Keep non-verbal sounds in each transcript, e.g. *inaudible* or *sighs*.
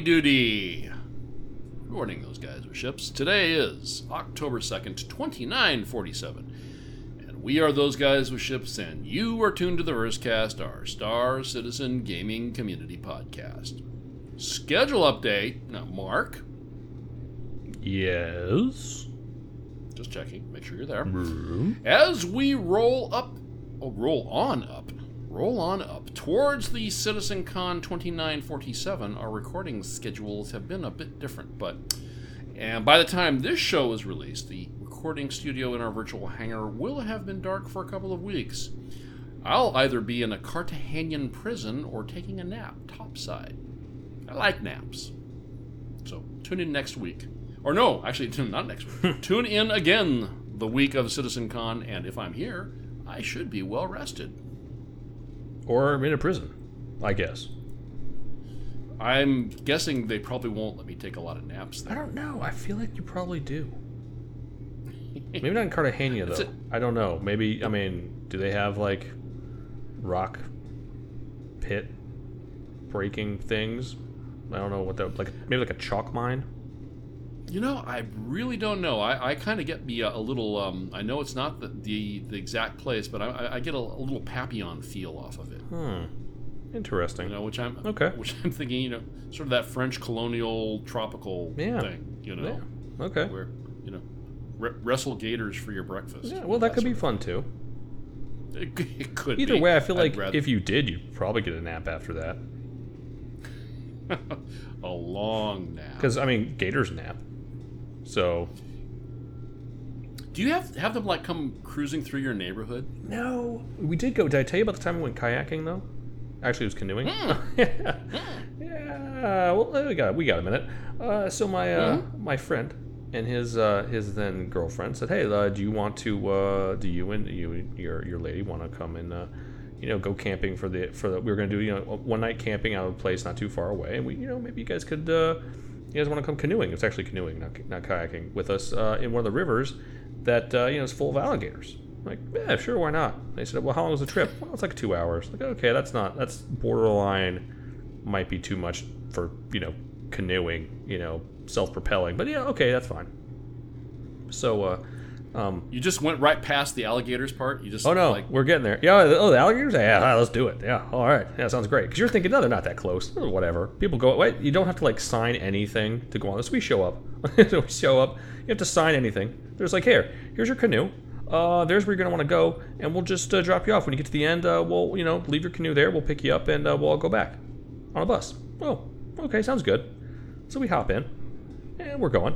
Well, howdy doody. Good morning, those guys with ships. Today is October 2nd, 2947. And we are those guys with ships, and you are tuned to the Versecast, our Star Citizen Gaming Community Podcast. Schedule update. Now, Mark, Yes. just checking, make sure you're there. Mm-hmm. As we roll up, oh, roll on up, roll on up towards the CitizenCon 2947, our recording schedules have been a bit different, but and by the time this show is released, the recording studio in our virtual hangar will have been dark for a couple of weeks. I'll either be in a Cartagenian prison or taking a nap topside. I like naps. So tune in next week. Or no, actually, tune *laughs* not next week. *laughs* tune in again the week of CitizenCon, and if I'm here, I should be well rested. Or in a prison, I guess. I'm guessing they probably won't let me take a lot of naps I don't know. I feel like you probably do. Maybe not in Cartagena though. it. I don't know. Maybe I mean, do they have like rock pit breaking things? I don't know what that like. Maybe like a chalk mine. You know, I really don't know. I, I kind of get me a, a little. Um, I know it's not the the, the exact place, but I, I- get a, a little Papillon feel off of it. Hmm. Interesting. You know, which I'm Okay. *laughs* Which I'm thinking, you know, sort of that French colonial tropical Yeah. thing. You know, Yeah. Okay. where you know, re- wrestle gators for your breakfast. Yeah. Well, that could be fun too. It, could- *laughs* it could. Either be. way, I feel I'd like rather- if you did, you'd probably get a nap after that. *laughs* a long nap. Because I mean, gators nap. So Do you have have them like come cruising through your neighborhood? No, we did go. Did I tell you about the time we went kayaking though? Actually, it was canoeing. *laughs* yeah. yeah. Well, we got we got a minute. Uh, so my uh, my friend and his uh, his then girlfriend said, "Hey, uh, do you want to? Uh, do you and you your your lady want to come and uh, you know go camping for the for the we were gonna do you know one night camping out of a place not too far away, and we you know maybe you guys could." You guys want to come canoeing? It's actually canoeing, not, not kayaking, with us uh, in one of the rivers that uh, you know is full of alligators. I'm like, yeah, sure, why not? They said, well, how long was the trip? *laughs* Well, it's like two hours. Like, okay, that's not that's borderline, might be too much for you know canoeing, you know, self-propelling. But yeah, okay, that's fine. So, uh, um, You just went right past the alligators part. You just oh no, like we're getting there. Yeah, oh the alligators. Yeah, ah, let's do it. Yeah, all right. Yeah, sounds great. Because you're thinking, no, they're not that close. Or whatever. People go. Wait, you don't have to like sign anything to go on this. We show up. *laughs* we show up. You have to sign anything. There's like, here, here's your canoe. Uh, there's where you're gonna want to go, and we'll just uh, drop you off when you get to the end. Uh, we'll, you know, leave your canoe there. We'll pick you up, and uh, we'll all go back on a bus. Oh, okay, sounds good. So we hop in, and we're going.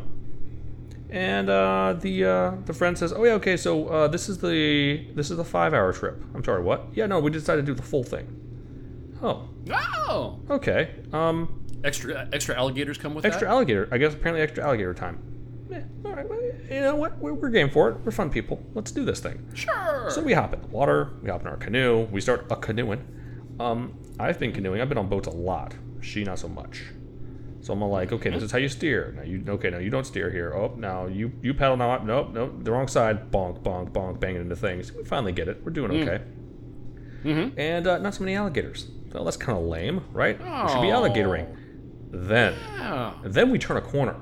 And uh, the uh, the friend says, "Oh yeah, okay. So uh, this is the this is the five hour trip. I'm sorry, what? Yeah, no, we decided to do the full thing. Oh, oh, okay. Um, extra extra alligators come with extra that. alligator. I guess apparently extra alligator time. Yeah, all right. Well, you know what? We're, we're game for it. We're fun people. Let's do this thing. Sure. So we hop in the water. We hop in our canoe. We start a canoeing. Um, I've been canoeing. I've been on boats a lot. She not so much. So I'm like, okay, this is how you steer. Now you okay? Now you don't steer here. Oh, now you you paddle now. Nope, nope, the wrong side. Bonk, bonk, bonk, banging into things. We finally get it. We're doing okay. Mhm. And uh, not so many alligators. So that's kind of lame, right? We should be Oh. alligatoring. Then, Yeah. then we turn a corner,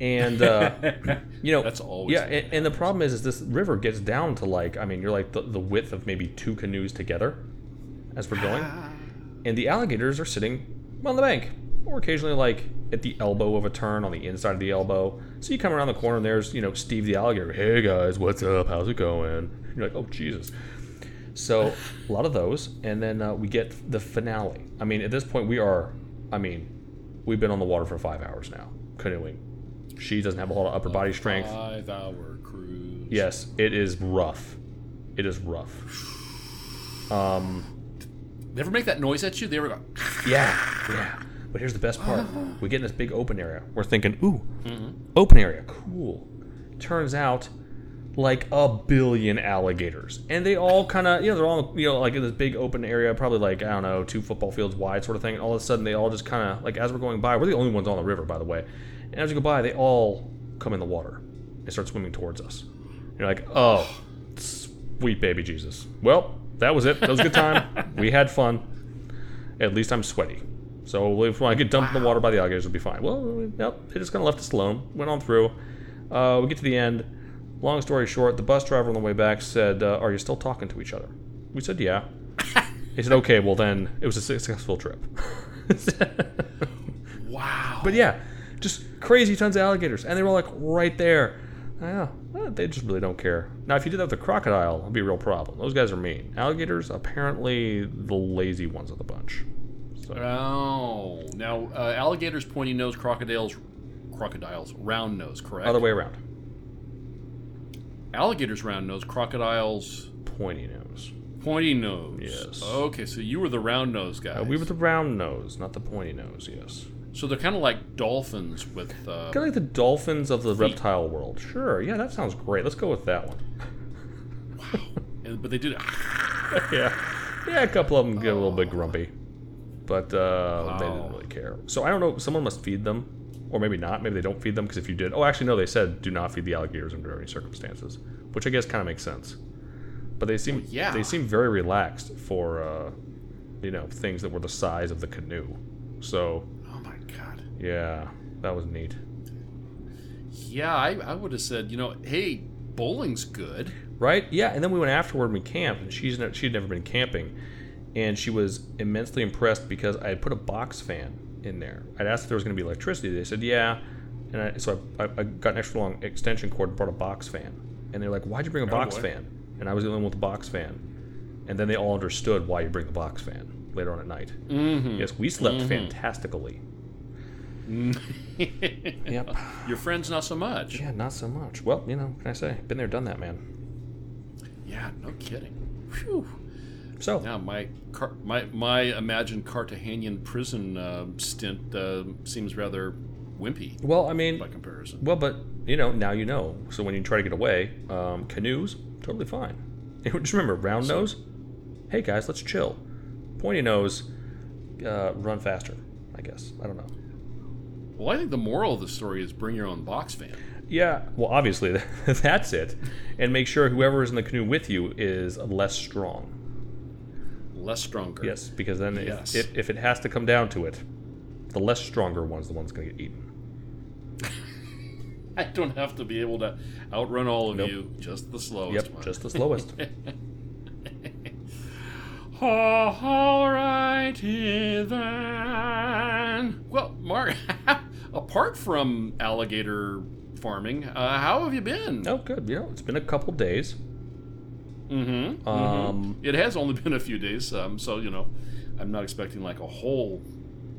and uh, *laughs* you know That's always yeah. And, and the problem is, is this river gets down to like I mean, you're like the, the width of maybe two canoes together as we're going, and the alligators are sitting on the bank. Or occasionally like at the elbow of a turn on the inside of the elbow. So you come around the corner and there's, you know, Steve the alligator. Hey guys, what's up? How's it going? You're like, oh Jesus. So a lot of those, and then uh, we get the finale. I mean, at this point, we are. I mean, we've been on the water for five hours now, canoeing. She doesn't have a whole lot of upper body strength. Five hour cruise. Yes, it is rough. It is rough. *sighs* Um, They ever make that noise at you? They ever go, yeah, yeah. But here's the best part: *laughs* we get in this big open area. We're thinking, ooh, mm-hmm. open area, cool. Turns out, like a billion alligators, and they all kind of, you know, they're all, you know, like in this big open area, probably like I don't know, two football fields wide, sort of thing. And all of a sudden, they all just kind of like as we're going by, we're the only ones on the river, by the way. And as you go by, they all come in the water and start swimming towards us. You're like, oh, sweet baby Jesus. Well, that was it. That was a good time. *laughs* we had fun. At least I'm sweaty. So if I get dumped in the water by the alligators, it'll be fine. Well, nope, they just kind of left us alone. Went on through. Uh, we get to the end. Long story short, the bus driver on the way back said, uh, "Are you still talking to each other?" We said, "Yeah." he said, "Okay, well then, it was a successful trip." *laughs* wow. But yeah, just crazy tons of alligators, and they were like right there. Yeah, eh, they just really don't care. Now, if you did that with a crocodile, it'd be a real problem. Those guys are mean. Alligators, apparently, the lazy ones of the bunch. So, Oh, now uh, alligators, pointy nose, crocodiles, crocodiles, round nose, correct? other way around. Alligators, round nose, crocodiles, Pointy nose. pointy nose. Yes. Okay, so you were the round nose guy. Uh, we were the round nose, not the pointy nose. Yes. so they're kind of like dolphins with. Uh, Kind of like the dolphins of the reptile world. Sure. Yeah, that sounds great. Let's go with that one. and- but they did. *laughs* yeah. Yeah, a couple of them get a little bit grumpy, but uh, they didn't really care. So I don't know. Someone must feed them, or maybe not. Maybe they don't feed them because if you did, oh, actually no, they said do not feed the alligators under any circumstances, which I guess kind of makes sense. But they seem yeah. they seem very relaxed for uh, you know things that were the size of the canoe. So Oh my god. yeah, that was neat. Yeah, I, I would have said, you know, hey, bowling's good. Right? Yeah. And then we went afterward and we camped, and she's ne- she'd never been camping, and she was immensely impressed because I had put a box fan in there. I'd asked if there was going to be electricity. They said yeah, and I, so I, I, got an extra long extension cord and brought a box fan. And they're like, "Why'd you bring a box boy. fan?" And I was the only one with the box fan. And then they all understood why you bring the box fan later on at night. Mm-hmm. Yes, we slept fantastically. *laughs* Yep. Your friends, not so much. Yeah, not so much. Well, you know, what can I say? Been there, done that, man. Yeah, no kidding. Phew. So, Now my car- my my imagined Cartagenian prison uh, stint uh, seems rather wimpy well, I mean, by comparison. Well, but you know, now you know. So when you try to get away, um, canoes totally fine. *laughs* Just remember, round nose. Hey guys, let's chill. Pointy nose, uh, run faster. I guess I don't know. Well, I think the moral of the story is bring your own box fan. Yeah, well, obviously *laughs* that's it, and make sure whoever is in the canoe with you is less strong. Less stronger. Yes, because then Yes. if, if if it has to come down to it, the less stronger one's the one's going to get eaten. *laughs* I don't have to be able to outrun all of Nope. you. Just the slowest Yep, one. just the slowest. *laughs* *laughs* Oh, all righty then. Well, Mark, apart from alligator farming, uh, how have you been? oh, good. You know, it's been a couple days. Mm-hmm. Um, It has only *laughs* been a few days, um, so you know, I'm not expecting like a whole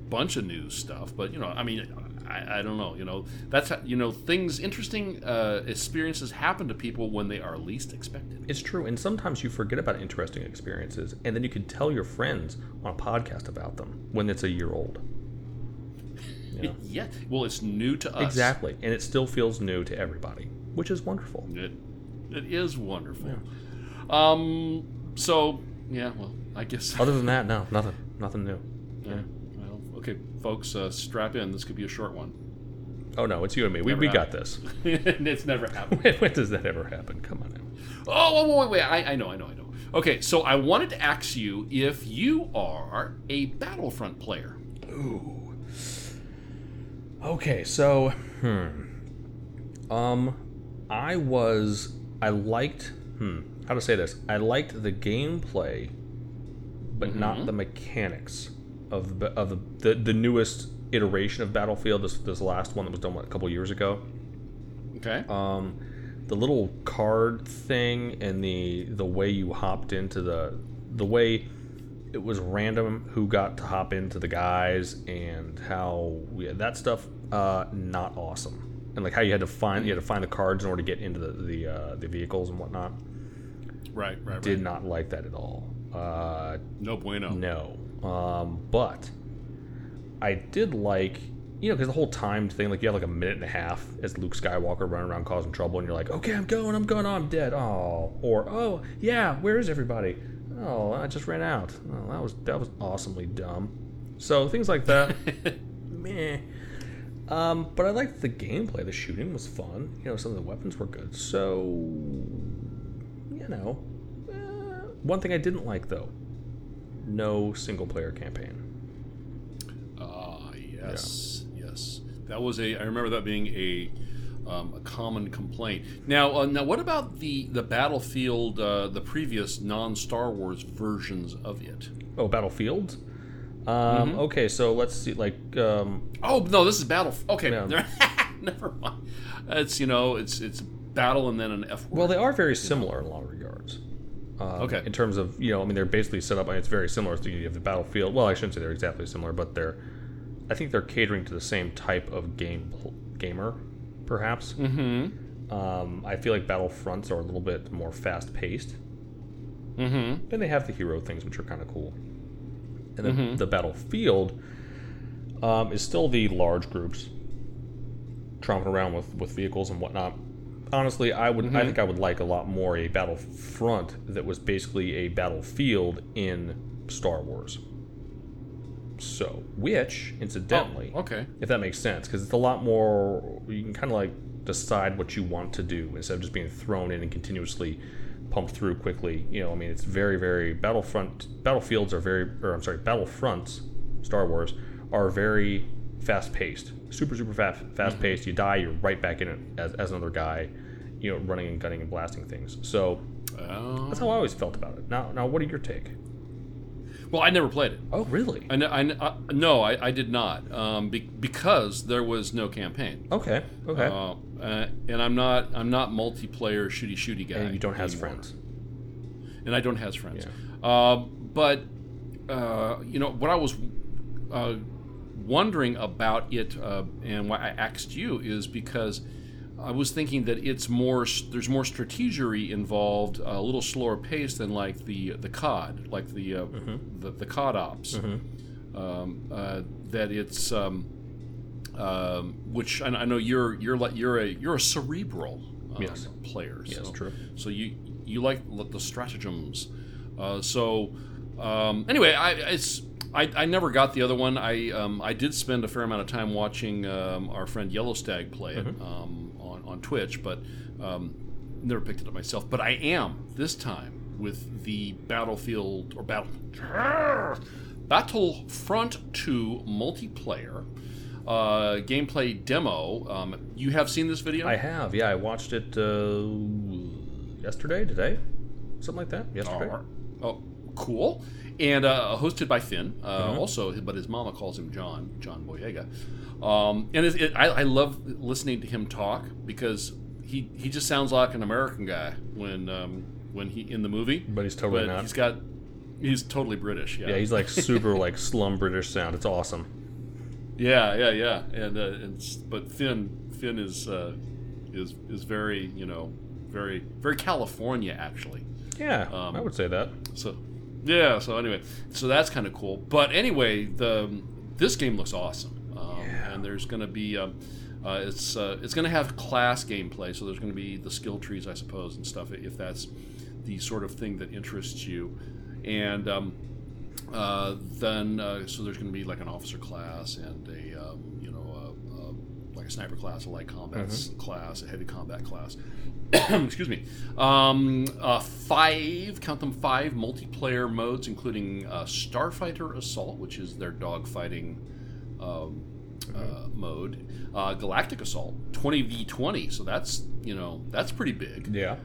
bunch of new stuff. But you know, I mean, I, I don't know. You know, that's how- you know, things interesting uh, experiences happen to people when they are least expected. It's true, and sometimes you forget about interesting experiences, and then you can tell your friends on a podcast about them when it's a year old. *laughs* You know? Yeah. Well, it's new to us. Exactly, and it still feels new to everybody, which is wonderful. It it is wonderful. Um. So yeah. Well, I guess. Other than that, *laughs* no, nothing, nothing new. Yeah. Well, okay, folks, uh, strap in. This could be a short one. Oh no, it's you and me. We, Never we got happened. this. *laughs* it's never happened. *laughs* When, when does that ever happen? Come on now. Oh, wait, wait, wait. I, I know, I know, I know. Okay, so I wanted to ask you if you are a Battlefront player. Ooh. Okay, so hmm. Um I was I liked hmm how to say this? I liked the gameplay but not the mechanics of the of the, the, the newest iteration of Battlefield. This this last one that was done what, a couple years ago. Okay. Um, the little card thing and the the way you hopped into the the way it was random who got to hop into the guys and how yeah, that stuff uh, not awesome and like how you had to find you had to find the cards in order to get into the the, uh, the vehicles and whatnot. Right. Right. Did right. not like that at all. Uh, No bueno. no. Um, but I did like, you know, because the whole timed thing, like you have like a minute and a half as Luke Skywalker running around causing trouble, and you're like, okay, I'm going, I'm going, oh, I'm dead. Oh, or oh, yeah, where is everybody? Oh, I just ran out. Oh, that was that was awesomely dumb. So things like that, *laughs* meh. Um, but I liked the gameplay. The shooting was fun. You know, some of the weapons were good. So, you know, uh, one thing I didn't like though, no single player campaign. Ah, yes, yes. That was a. I remember that being a. Um, a common complaint. Now, uh, now, what about the the Battlefield, uh, the previous non Star Wars versions of it? Oh, Battlefield. Um, Mm-hmm. Okay, so let's see. Like, um, Oh no, this is Battle. Okay, Yeah. *laughs* never mind. It's you know, it's it's battle and then an F word. well, they are very similar in a Um, Okay. In terms of you know, I mean, they're basically set up. I mean, it's very similar to you have the Battlefield. Well, I shouldn't say they're exactly similar, but they're. I think they're catering to the same type of game gamer, perhaps. Mm-hmm. Um, I feel like Battlefronts are a little bit more fast paced, Mm-hmm. and they have the hero things, which are kind of cool. And then Mhm. the Battlefield um, is still the large groups tromping around with, with vehicles and whatnot. Honestly, I would I mm-hmm. think I would like a lot more a Battlefront that was basically a battlefield in Star Wars. So, which incidentally, Oh, okay. if that makes sense, because it's a lot more. You can kind of like decide what you want to do instead of just being thrown in and continuously pumped through quickly. You know, I mean, it's very, very Battlefront. Battlefields are very, or I'm sorry, Battlefronts, Star Wars, are very fast paced, super, super fast, fast paced. You die, you're right back in it as, as another guy, you know, running and gunning and blasting things. So Uh, that's how I always felt about it. Now, now, what are your take? well, I never played it. Oh, really? I, kn- I, uh, no, I, I did not, um, be, because there was no campaign. Okay, okay. Uh, uh, and I'm not I'm not multiplayer shooty shooty guy. and you don't have friends. and I don't have friends. Uh, but uh, you know what I was uh, wondering about it, uh, and why I asked you is because I was thinking that it's more there's more strategery involved, a little slower pace than like the the COD, like the uh, the, the COD ops. Um, uh, that it's um, um, which I, I know you're you're like you're a you're a cerebral um, Yes. player. Yes, true. So you you like the stratagems. Uh, so um, anyway, I it's I, I never got the other one. I um, I did spend a fair amount of time watching um, our friend Yellowstag play it um, on on Twitch, but um, never picked it up myself. But I am this time with the Battlefield or Battle Battlefront 2 multiplayer uh, gameplay demo. Um, you have seen this video? I have, yeah. I watched it uh, yesterday, today, something like that. Yesterday. Oh, oh, cool. And uh, hosted by Finn, uh, Mm-hmm. also, but his mama calls him John, John Boyega. Um, and it, it, I, I love listening to him talk because he, he just sounds like an American guy when um, when he in the movie. But he's totally but not. He's got he's totally British. Yeah, Yeah, he's like *laughs* super like slum British sound. It's awesome. Yeah, yeah, yeah, and, uh, and but Finn Finn is uh, is is very you know very very California actually. Yeah, Um, I would say that. So yeah, so anyway, so that's kind of cool. But anyway, the this game looks awesome, um, and there's going to be. Um, uh, it's uh, it's going to have class gameplay, so there's going to be the skill trees, I suppose, and stuff. If that's the sort of thing that interests you, and um, uh, then uh, so there's going to be like an officer class and a um, you know like a sniper class, a light combat s- class, a heavy combat class. *coughs* Excuse me. Um, uh, five, count them five multiplayer modes, including uh, Starfighter Assault, which is their dogfighting um, uh, mode. Uh, Galactic Assault, 20v20, so that's you know that's pretty big Yeah.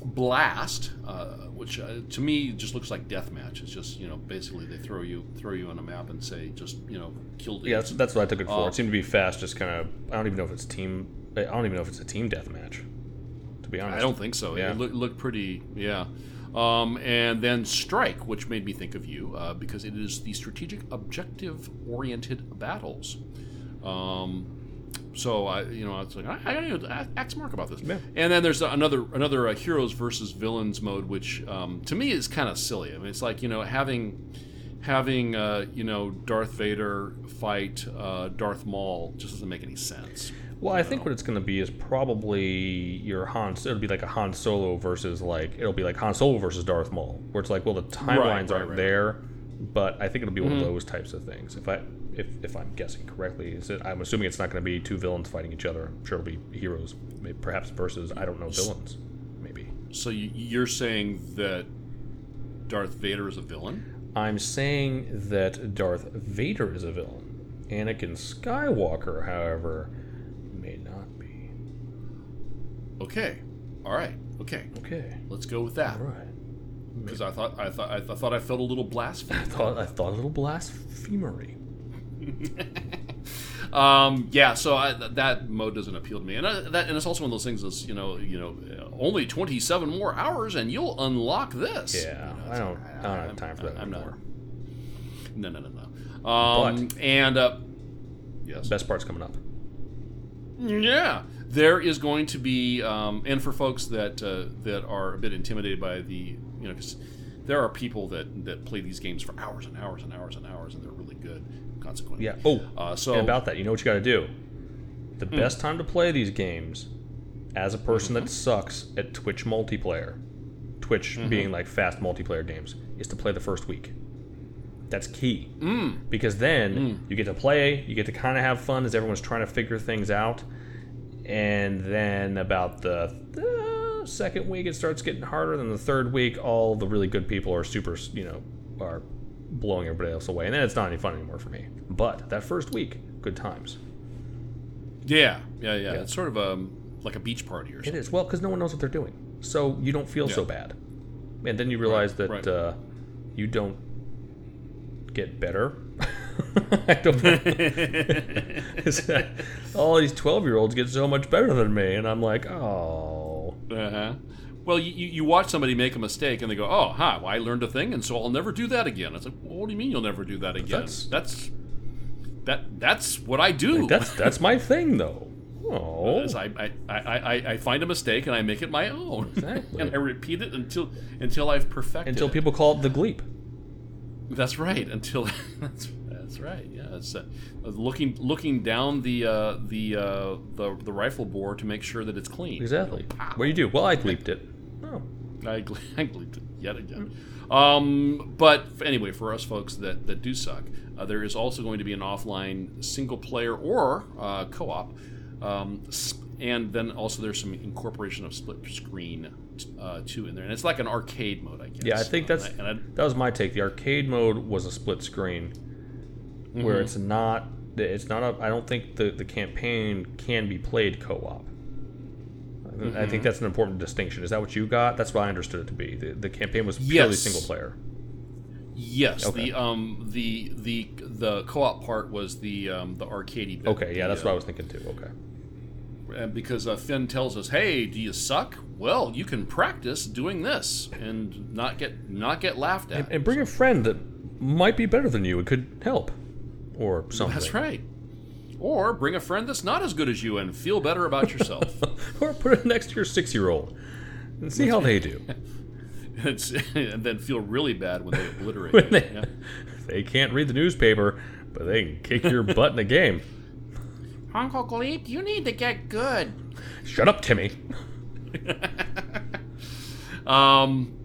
Uh, Blast, uh, which uh, to me just looks like deathmatch. It's just you know basically they throw you throw you on a map and say just you know kill Yeah, that's, that's what I took it for. Oh. it seemed to be fast, just kind of. I don't even know if it's team. I don't even know if it's a team deathmatch. To be honest, I don't think so. Yeah. It looked, looked pretty, yeah. Um, and then Strike, which made me think of you uh, because it is the strategic objective oriented battles. Um, so I, you know, I was like, I, I gotta ask Mark about this. Yeah. And then there's another another uh, heroes versus villains mode, which um, to me is kind of silly. I mean, it's like you know having having uh, you know Darth Vader fight uh, Darth Maul just doesn't make any sense. Well, I think what it's going to be is probably your Han. It'll be like a Han Solo versus like it'll be like Han Solo versus Darth Maul, where it's like, well, the timelines right, aren't right. Mm-hmm. there, but I think it'll be one of those types of things. If I if, if I'm guessing correctly, is it? I'm assuming it's not going to be two villains fighting each other. I'm sure it'll be heroes, maybe, perhaps versus I don't know villains, maybe. So you, you're saying that Darth Vader is a villain? I'm saying that Darth Vader is a villain. Anakin Skywalker, however, may not be. Okay. All right. Okay. Okay, Let's go with that. all right. Because I thought I thought I th- thought I felt a little blasphemy. *laughs* I thought I thought a little blasphemery. *laughs* Um, yeah. So I, th- that mode doesn't appeal to me, and I, that and it's also one of those things that's you know you know uh, only 27 more hours and you'll unlock this. Yeah, You know, I don't, like, I don't have time for that I'm not. anymore. No, no, no, no. Um, and uh, yes. Best part's coming up. Yeah, there is going to be, um, and for folks that uh, that are a bit intimidated by the, you know, because there are people that that play these games for hours and hours and hours and hours, and they're really good. Consequently, Yeah. Oh, Uh, so about that, you know what you got to do. The best time to play these games, as a person that sucks at Twitch multiplayer, Twitch being like fast multiplayer games, is to play the first week. That's key. Mm. Because then you get to play, you get to kind of have fun as everyone's trying to figure things out, and then about the uh, second week it starts getting harder. Then the third week, all the really good people are super, you know, are blowing everybody else away, and then it's not any fun anymore for me. But that first week, good times. yeah, yeah, yeah, Yeah. It's sort of um, like a beach party or It something. is well because no one knows what they're doing, so you don't feel so bad, and then you realize that right. Uh, you don't get better. *laughs* I don't know. *laughs* It's all these twelve-year-olds get so much better than me, and I'm like, oh, Uh-huh. Well, you, you you watch somebody make a mistake and they go, "Oh, huh, well, I learned a thing, and so I'll never do that again." It's like, well, what do you mean you'll never do that again? That's- that's that that's what I do. that's that's my thing though. *laughs* Oh, I, I, I, I, I find a mistake and I make it my own. *laughs* Exactly. and I repeat it until until I've perfected it. until it. people call it the gleep. That's right. Until *laughs* that's that's right. Yeah. It's uh, looking looking down the uh, the, uh, the the rifle bore to make sure that it's clean. Exactly. What do you do? Well, I gleeped it. Oh, I, *laughs* I yet again. Um, but anyway, for us folks that, that do suck, uh, there is also going to be an offline single player or uh, co op. Um, and then also there's some incorporation of split screen uh, too in there. And it's like an arcade mode, I guess. Yeah, I think Uh, that's and I, that was my take. The arcade mode was a split screen, where it's not. It's not a. I don't think the the campaign can be played co-op. I think that's an important distinction. Is that what you got? That's what I understood it to be. The, the campaign was purely Yes. single player. yes, Okay. the um the the the co-op part was the um the arcadey bit. Okay, yeah, that's uh, what I was thinking too. Okay. and because uh, Finn tells us, "Hey, do you suck? Well, you can practice doing this and not get not get laughed at." And bring a friend that might be better than you and could help, or something. That's right. Or bring a friend that's not as good as you and feel better about *laughs* yourself. Or put it next to your six-year-old and see how they do. *laughs* It's, and then feel really bad when they obliterate *laughs* When you. they- Yeah. They can't read the newspaper, but they can kick your butt in a game. Uncle Gleep, you need to get good. Shut up, Timmy. Um,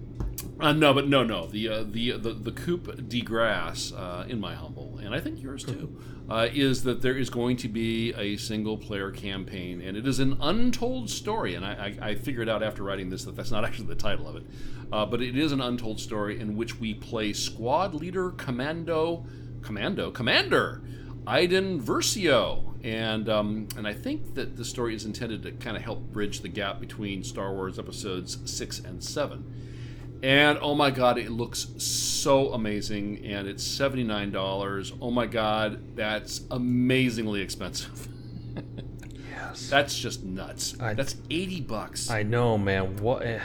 uh, no, but no, no. The uh, the the the coupe de grace, uh, in my humble, and I think yours too, *laughs* uh, is that there is going to be a single player campaign, and it is an untold story. And I, I, I figured out after writing this that that's not *laughs* actually the title of it, uh, but it is an untold story in which we play squad leader, commando, commando, commander Iden Versio, and um, and I think that the story is intended to kind of help bridge the gap between Star Wars episodes six and seven. And oh my god, it looks so amazing, and it's seventy nine dollars. Oh my god, that's amazingly expensive. Yes. *laughs* That's just nuts. I- that's eighty bucks. I know, man. What? eh,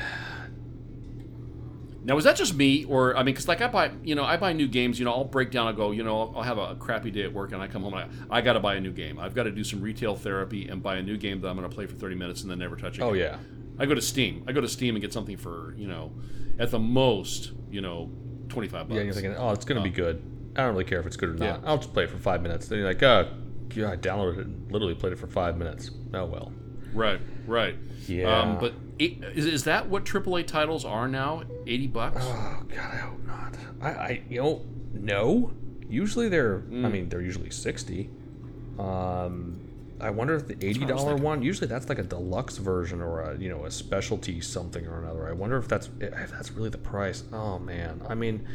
Now, is that just me, or I mean, because like I buy, you know, I buy new games. You know, I'll break down. I go, you know, I'll, I'll have a crappy day at work, and I come home. And I, I got to buy a new game. I've got to do some retail therapy and buy a new game that I'm going to play for 30 minutes and then never touch again. Oh yeah. I go to Steam. I go to Steam and get something for you know, at the most, you know, 25 bucks. Yeah, you're thinking, oh, it's gonna be good. I don't really care if it's good or not. Yeah. I'll just play it for five minutes. Then you're like, oh, yeah, I downloaded it, and literally played it for five minutes. Oh well. Right, right. Yeah. Um, but is, is that what AAA titles are now? 80 bucks? Oh God, I hope not. I, I you know, no. Usually they're, Mm. I mean, they're usually sixty. Um, I wonder if the eighty what I was dollar one. Usually that's like a deluxe version or a you know a specialty something or another. I wonder if that's if that's really the price. Oh man, I mean,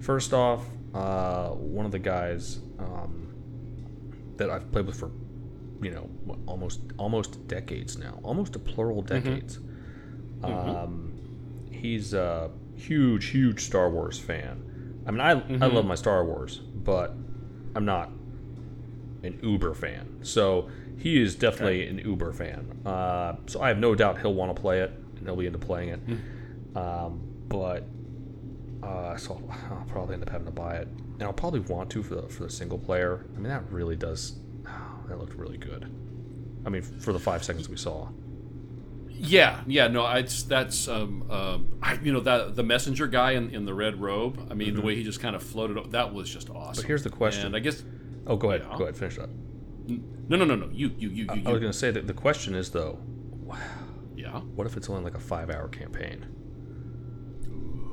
first off, uh, one of the guys um, that I've played with for you know what, almost almost decades now, almost a plural decades. Um, he's a huge, huge Star Wars fan. I mean, I I love my Star Wars, but I'm not an Uber fan. So he is definitely an Uber fan. Uh, so I have no doubt he'll want to play it and he'll be into playing it. Um, but uh, so *laughs* I'll probably end up having to buy it, and I'll probably want to for the for the single player. I mean, that really does. *sighs* that looked really good. I mean, for the five seconds we saw. Yeah, yeah, no, it's that's um, um, I, you know that the messenger guy in, in the red robe. I mean, the way he just kind of floated, that was just awesome. Mm-hmm. But here's the question. and I guess Oh, go ahead. Yeah. Go ahead. Finish up. No, no, no, no, you, you, you, you, I was going to say that the question is though, Wow. yeah. what if it's only like a five-hour campaign?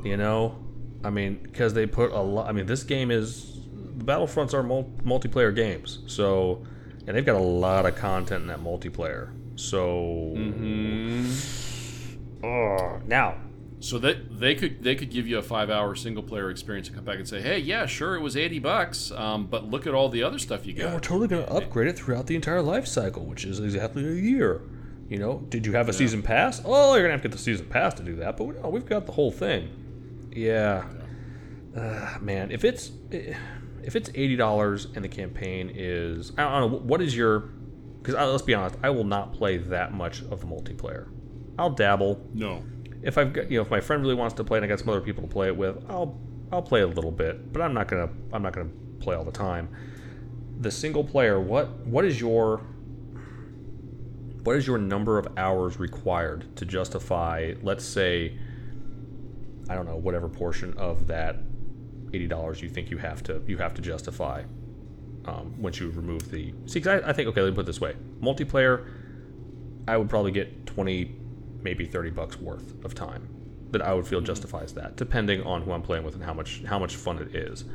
You know, I mean, because they put a lot. I mean, this game is the Battlefronts are mul- multiplayer games, so and they've got a lot of content in that multiplayer. So, Mm-hmm. oh, now So that they could they could give you a five hour single player experience and come back and say, hey, yeah, sure, it was eighty bucks, um, but look at all the other stuff you get Yeah, we're totally going to upgrade it throughout the entire life cycle, which is exactly a year. You know, did you have a season pass? Oh, you're going to have to get the season pass to do that, but we, oh, we've got the whole thing. Yeah. Uh, man, if it's if it's eighty dollars and the campaign is I don't know what is your because let's be honest, I will not play that much of the multiplayer. I'll dabble No. If I've got you know if my friend really wants to play and I got some other people to play it with, I'll I'll play a little bit, but I'm not gonna I'm not gonna play all the time. The single player, what what is your what is your number of hours required to justify, let's say, I don't know, whatever portion of that eighty dollars you think you have to you have to justify um, once you remove the see? I, I think okay, let me put it this way: multiplayer, I would probably get twenty, maybe thirty bucks worth of time that I would feel justifies that, depending on who I'm playing with and how much how much fun it is.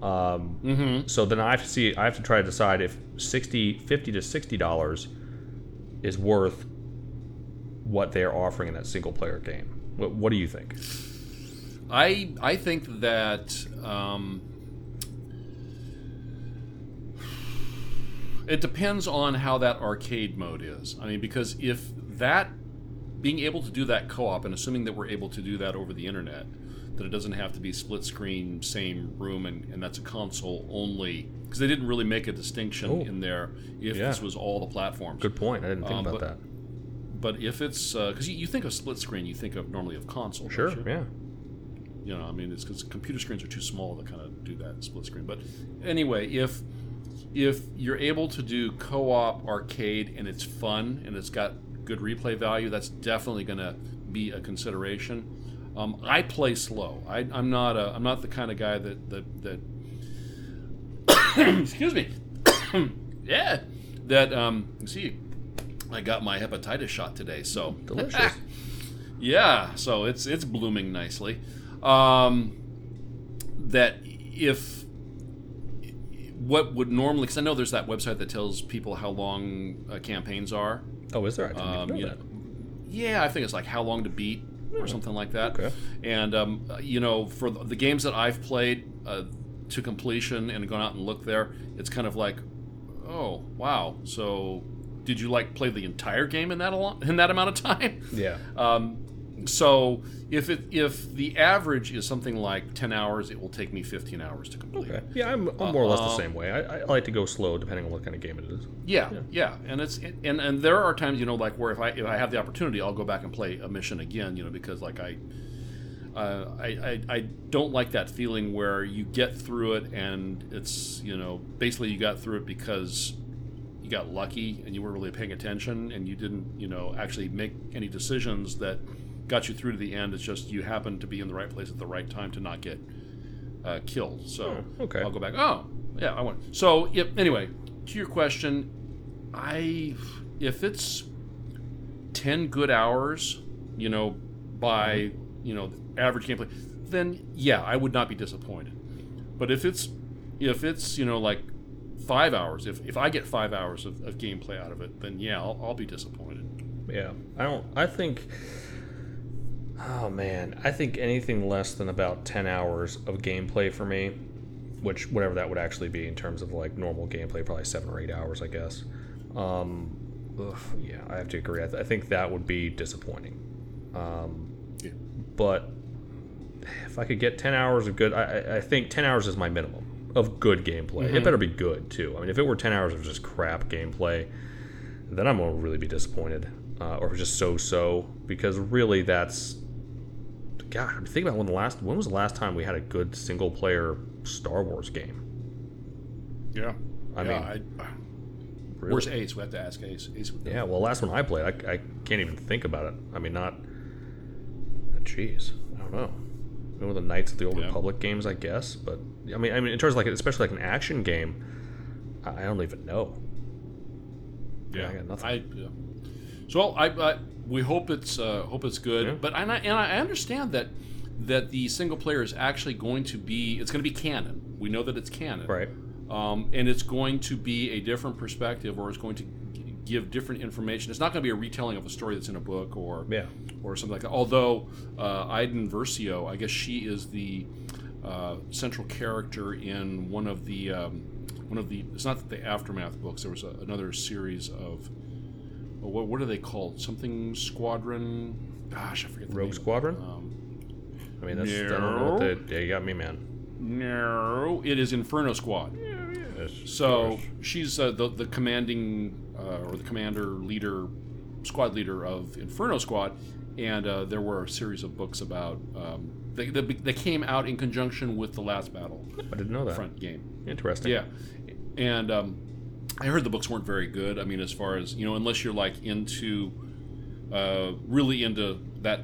Um, Mm-hmm. so then I have to see I have to try to decide if 60 50 to 60 dollars is worth what they're offering in that single player game. What, what do you think? I I think that um, it depends on how that arcade mode is. I mean, because if that being able to do that co-op, and assuming that we're able to do that over the internet, that it doesn't have to be split screen, same room, and, and that's a console only. Because they didn't really make a distinction Oh. in there if Yeah. this was all the platforms. Good point. I didn't think Um, about but- that. But if it's because you, you think of split screen, you think of normally of console. Sure. you? Yeah. you know i mean it's because computer screens are too small to kind of do that split screen but anyway if if you're able to do co-op arcade and it's fun and it's got good replay value that's definitely going to be a consideration um, i play slow I, i'm not a i'm not the kind of guy that that that *coughs* excuse me *coughs* yeah that um you see i got my hepatitis shot today so Delicious. *laughs* yeah, so it's it's blooming nicely. Um, that if what would normally, because I know there's that website that tells people how long uh, campaigns are. Oh, is there? Um, you know, yeah, I think it's like how long to beat or something like that. okay. And um, you know, for the, the games that I've played, uh, to completion and gone out and looked there, it's kind of like, oh wow. So did you like play the entire game in that in that amount of time? Yeah. *laughs* Um, so if it if the average is something like ten hours, it will take me fifteen hours to complete. Okay. Yeah, I'm, I'm more or less the Uh, same way. I, I like to go slow depending on what kind of game it is. Yeah, yeah, and it's and and there are times you know like where if I if I have the opportunity, I'll go back and play a mission again, you know, because like I. Uh, I, I, I don't like that feeling where you get through it and it's you know basically you got through it because you got lucky and you weren't really paying attention and you didn't you know actually make any decisions that got you through to the end it's just you happened to be in the right place at the right time to not get uh, killed so Oh, okay. I'll go back oh yeah I want so yep anyway to your question I if it's 10 good hours, you know, by, you know, average gameplay, then yeah, I would not be disappointed. But if it's if it's, you know, like 5 hours, if, if I get 5 hours of, of gameplay out of it, then yeah, I'll, I'll be disappointed. Yeah, I don't. I think. Oh man, I think anything less than about ten hours of gameplay for me, which whatever that would actually be in terms of like normal gameplay, probably seven or eight hours, I guess. Um, ugh, yeah, I have to agree. I, th- I think that would be disappointing. Um, Yeah. but if I could get ten hours of good, I, I- I think ten hours is my minimum of good gameplay. It better be good too. I mean, if it were ten hours of just crap gameplay, then I'm gonna really be disappointed, uh, or just so-so, because really that's. God, think about when the last when was the last time we had a good single-player Star Wars game? Yeah. I yeah, mean, I, Really? where's Ace? We have to ask Ace. Ace. Yeah, well, last one I played, I, I can't even think about it. I mean, not. Jeez, I don't know. One of the Knights of the Old Yeah. Republic games, I guess. But I mean, I mean, in terms of like, especially like an action game, I I don't even know. Yeah, I got nothing. I, yeah. So I, I we hope it's uh, hope it's good, Yeah. but and I, and I understand that that the single player is actually going to be it's going to be canon. We know that it's canon, Right. Um, and it's going to be a different perspective, or it's going to g- give different information. It's not going to be a retelling of a story that's in a book, or Yeah. or something like that. Although uh, Iden Versio, I guess she is the uh, central character in one of the um, one of the. It's not the aftermath books. There was a, another series of. What, what are they called? Something Squadron. Gosh, I forget. The Rogue name. Squadron. Um, I mean, that's I don't know what no. the, yeah, got me, man. no, it is Inferno Squad. So she's uh, the the commanding uh, or the commander leader, squad leader of Inferno Squad, and uh, there were a series of books about. Um, they, they, they came out in conjunction with the last battle I didn't know that. front game. Interesting. Yeah, and um, I heard the books weren't very good. I mean, as far as you know, unless you're like into, uh, really into that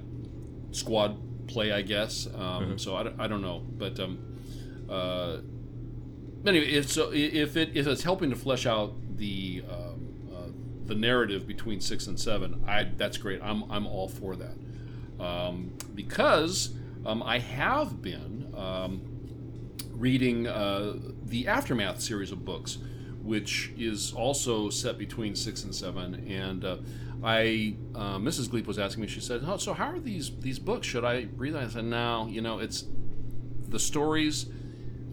squad play, I guess. Um, So I, don't- I don't know, but um, uh, anyway, it's so if it if it's helping to flesh out the um, uh, the narrative between six and seven, I that's great. I'm I'm all for that um, because um, I have been. Um, reading uh, the Aftermath series of books, which is also set between six and seven. And uh, I, uh, Mrs. Gleep was asking me. She said, "Oh, so how are these these books? Should I read them?" I said, "No. You know, it's the stories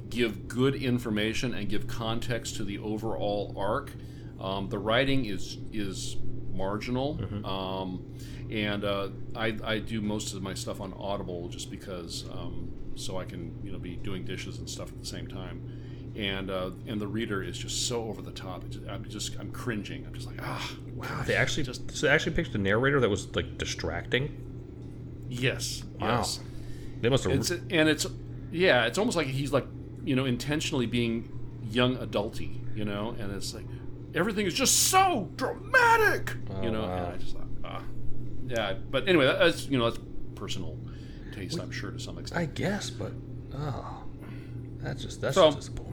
give good information and give context to the overall arc. Um, the writing is is marginal." Um, and uh, I, I do most of my stuff on Audible just because um, so I can you know be doing dishes and stuff at the same time, and uh, and the reader is just so over the top. Just, I'm just I'm cringing. I'm just like ah Wow. They actually Just- so they actually picked a narrator that was like distracting. yes Wow. yes. They must have. It's and it's yeah, it's almost like he's like you know intentionally being young adulty, you know, and it's like everything is just so dramatic, you Oh, know. wow. And I just thought, ah, yeah. But anyway, that's you know that's personal taste, I'm sure to some extent. I guess, but oh, that's just that's So- just disappointing.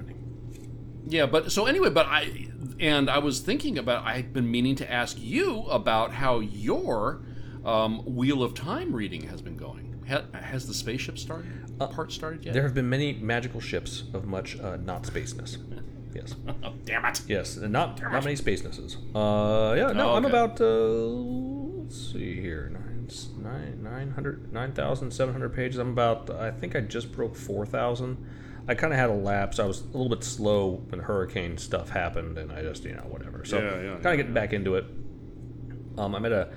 Yeah, but so anyway, but I and I was thinking about I've been meaning to ask you about how your um, Wheel of Time reading has been going. Ha, has the spaceship started? part started yet? There have been many magical ships of much uh, not spaceness. *laughs* Yes, oh, damn it! yes, not not many spacenesses. Uh, yeah, no, Oh, I'm about uh, let's see here, nine nine nine hundred nine thousand seven hundred pages. I'm about I think I just broke four thousand. I kind of had a lapse. I was a little bit slow when hurricane stuff happened, and I just you know whatever. So Yeah, yeah, kind of yeah, getting back into it. Um, I'm at a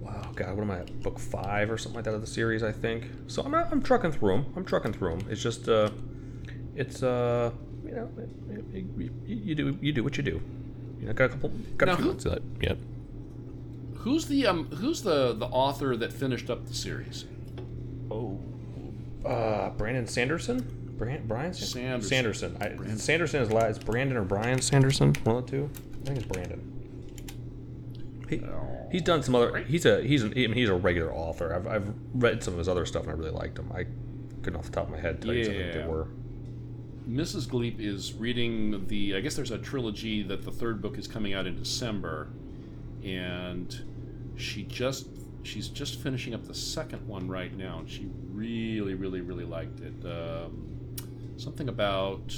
wow, God, what am I at? Book five or something like that of the series, I think. So I'm I'm trucking through them. I'm trucking through them. It's just uh, it's uh, you know, it, it, you, you do you do what you do. You know, got a couple got Now a few who- months of that yet. Who's the um who's the the author that finished up the series? Oh, uh, Brandon Sanderson. Brand, Brian Sanderson. Sanderson. I, Sanderson is last. Brandon or Brian Sanderson. One of the two. I think it's Brandon. He, he's done some other. He's a he's an, he's a regular author. I've, I've read some of his other stuff and I really liked him. I couldn't off the top of my head tell you something they were. Mrs. Gleep is reading the. I guess there's a trilogy that the third book is coming out in December, and she just she's just finishing up the second one right now, and she really, really, really liked it. Um, something about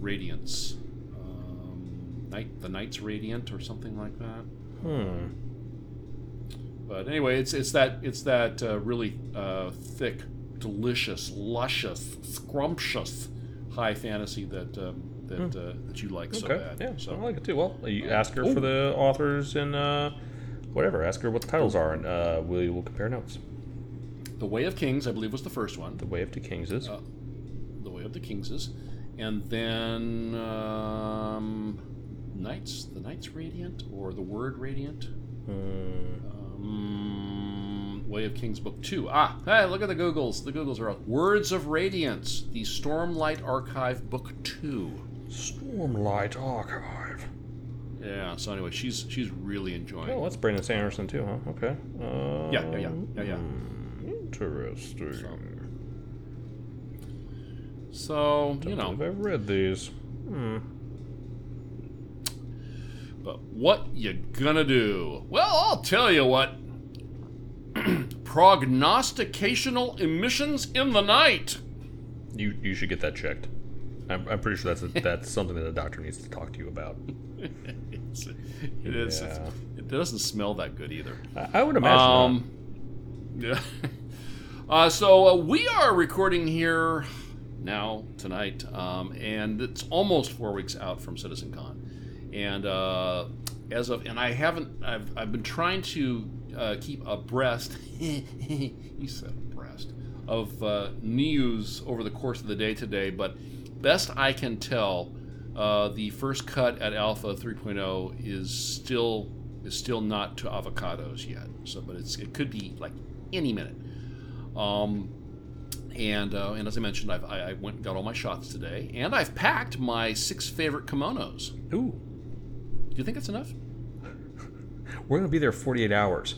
radiance, um, night the night's radiant or something like that. Hmm. But anyway, it's it's that it's that uh, really uh, thick, delicious, luscious, scrumptious high fantasy that um, that uh, that you like so bad. yeah, so I like it too. Well, you ask her for the authors and uh, whatever. Ask her what the titles are, and uh, we will compare notes. the Way of Kings, I believe, was the first one. The Way of the Kings is. The Way of the Kingses, and then um, Knights, the Knights Radiant, or the Word Radiant. Hmm. Um, Way of Kings Book 2. Ah, hey, look at the Googles. The Googles are out. Words of Radiance, the Stormlight Archive Book 2. Stormlight Archive. Yeah, so anyway, she's she's really enjoying Oh, that's Brandon Sanderson too, huh? Okay. Uh, Yeah, yeah, yeah, yeah, yeah. hmm, Interesting. So, you Don't know, believe I've read these. Hmm. but what you gonna do? Well, I'll tell you what. *clears throat* Prognosticational emissions in the night. You you should get that checked. I'm, I'm pretty sure that's a, *laughs* that's something that a doctor needs to talk to you about. It's, it is. it's- it doesn't smell that good either. I, I would imagine. Um, *laughs* yeah. Uh, so uh, we are recording here now tonight, um, and it's almost four weeks out from CitizenCon, and uh, as of and I haven't I've, I've been trying to uh, keep abreast. *laughs* you said abreast of uh, news over the course of the day today, but best I can tell, uh, the first cut at Alpha 3.0 is still is still not to avocados yet. So, but it's it could be like any minute. Um, and uh, and as I mentioned, I've, I, I went and got all my shots today, and I've packed my six favorite kimonos. Ooh, Do you think that's enough? we're gonna be there 48 hours.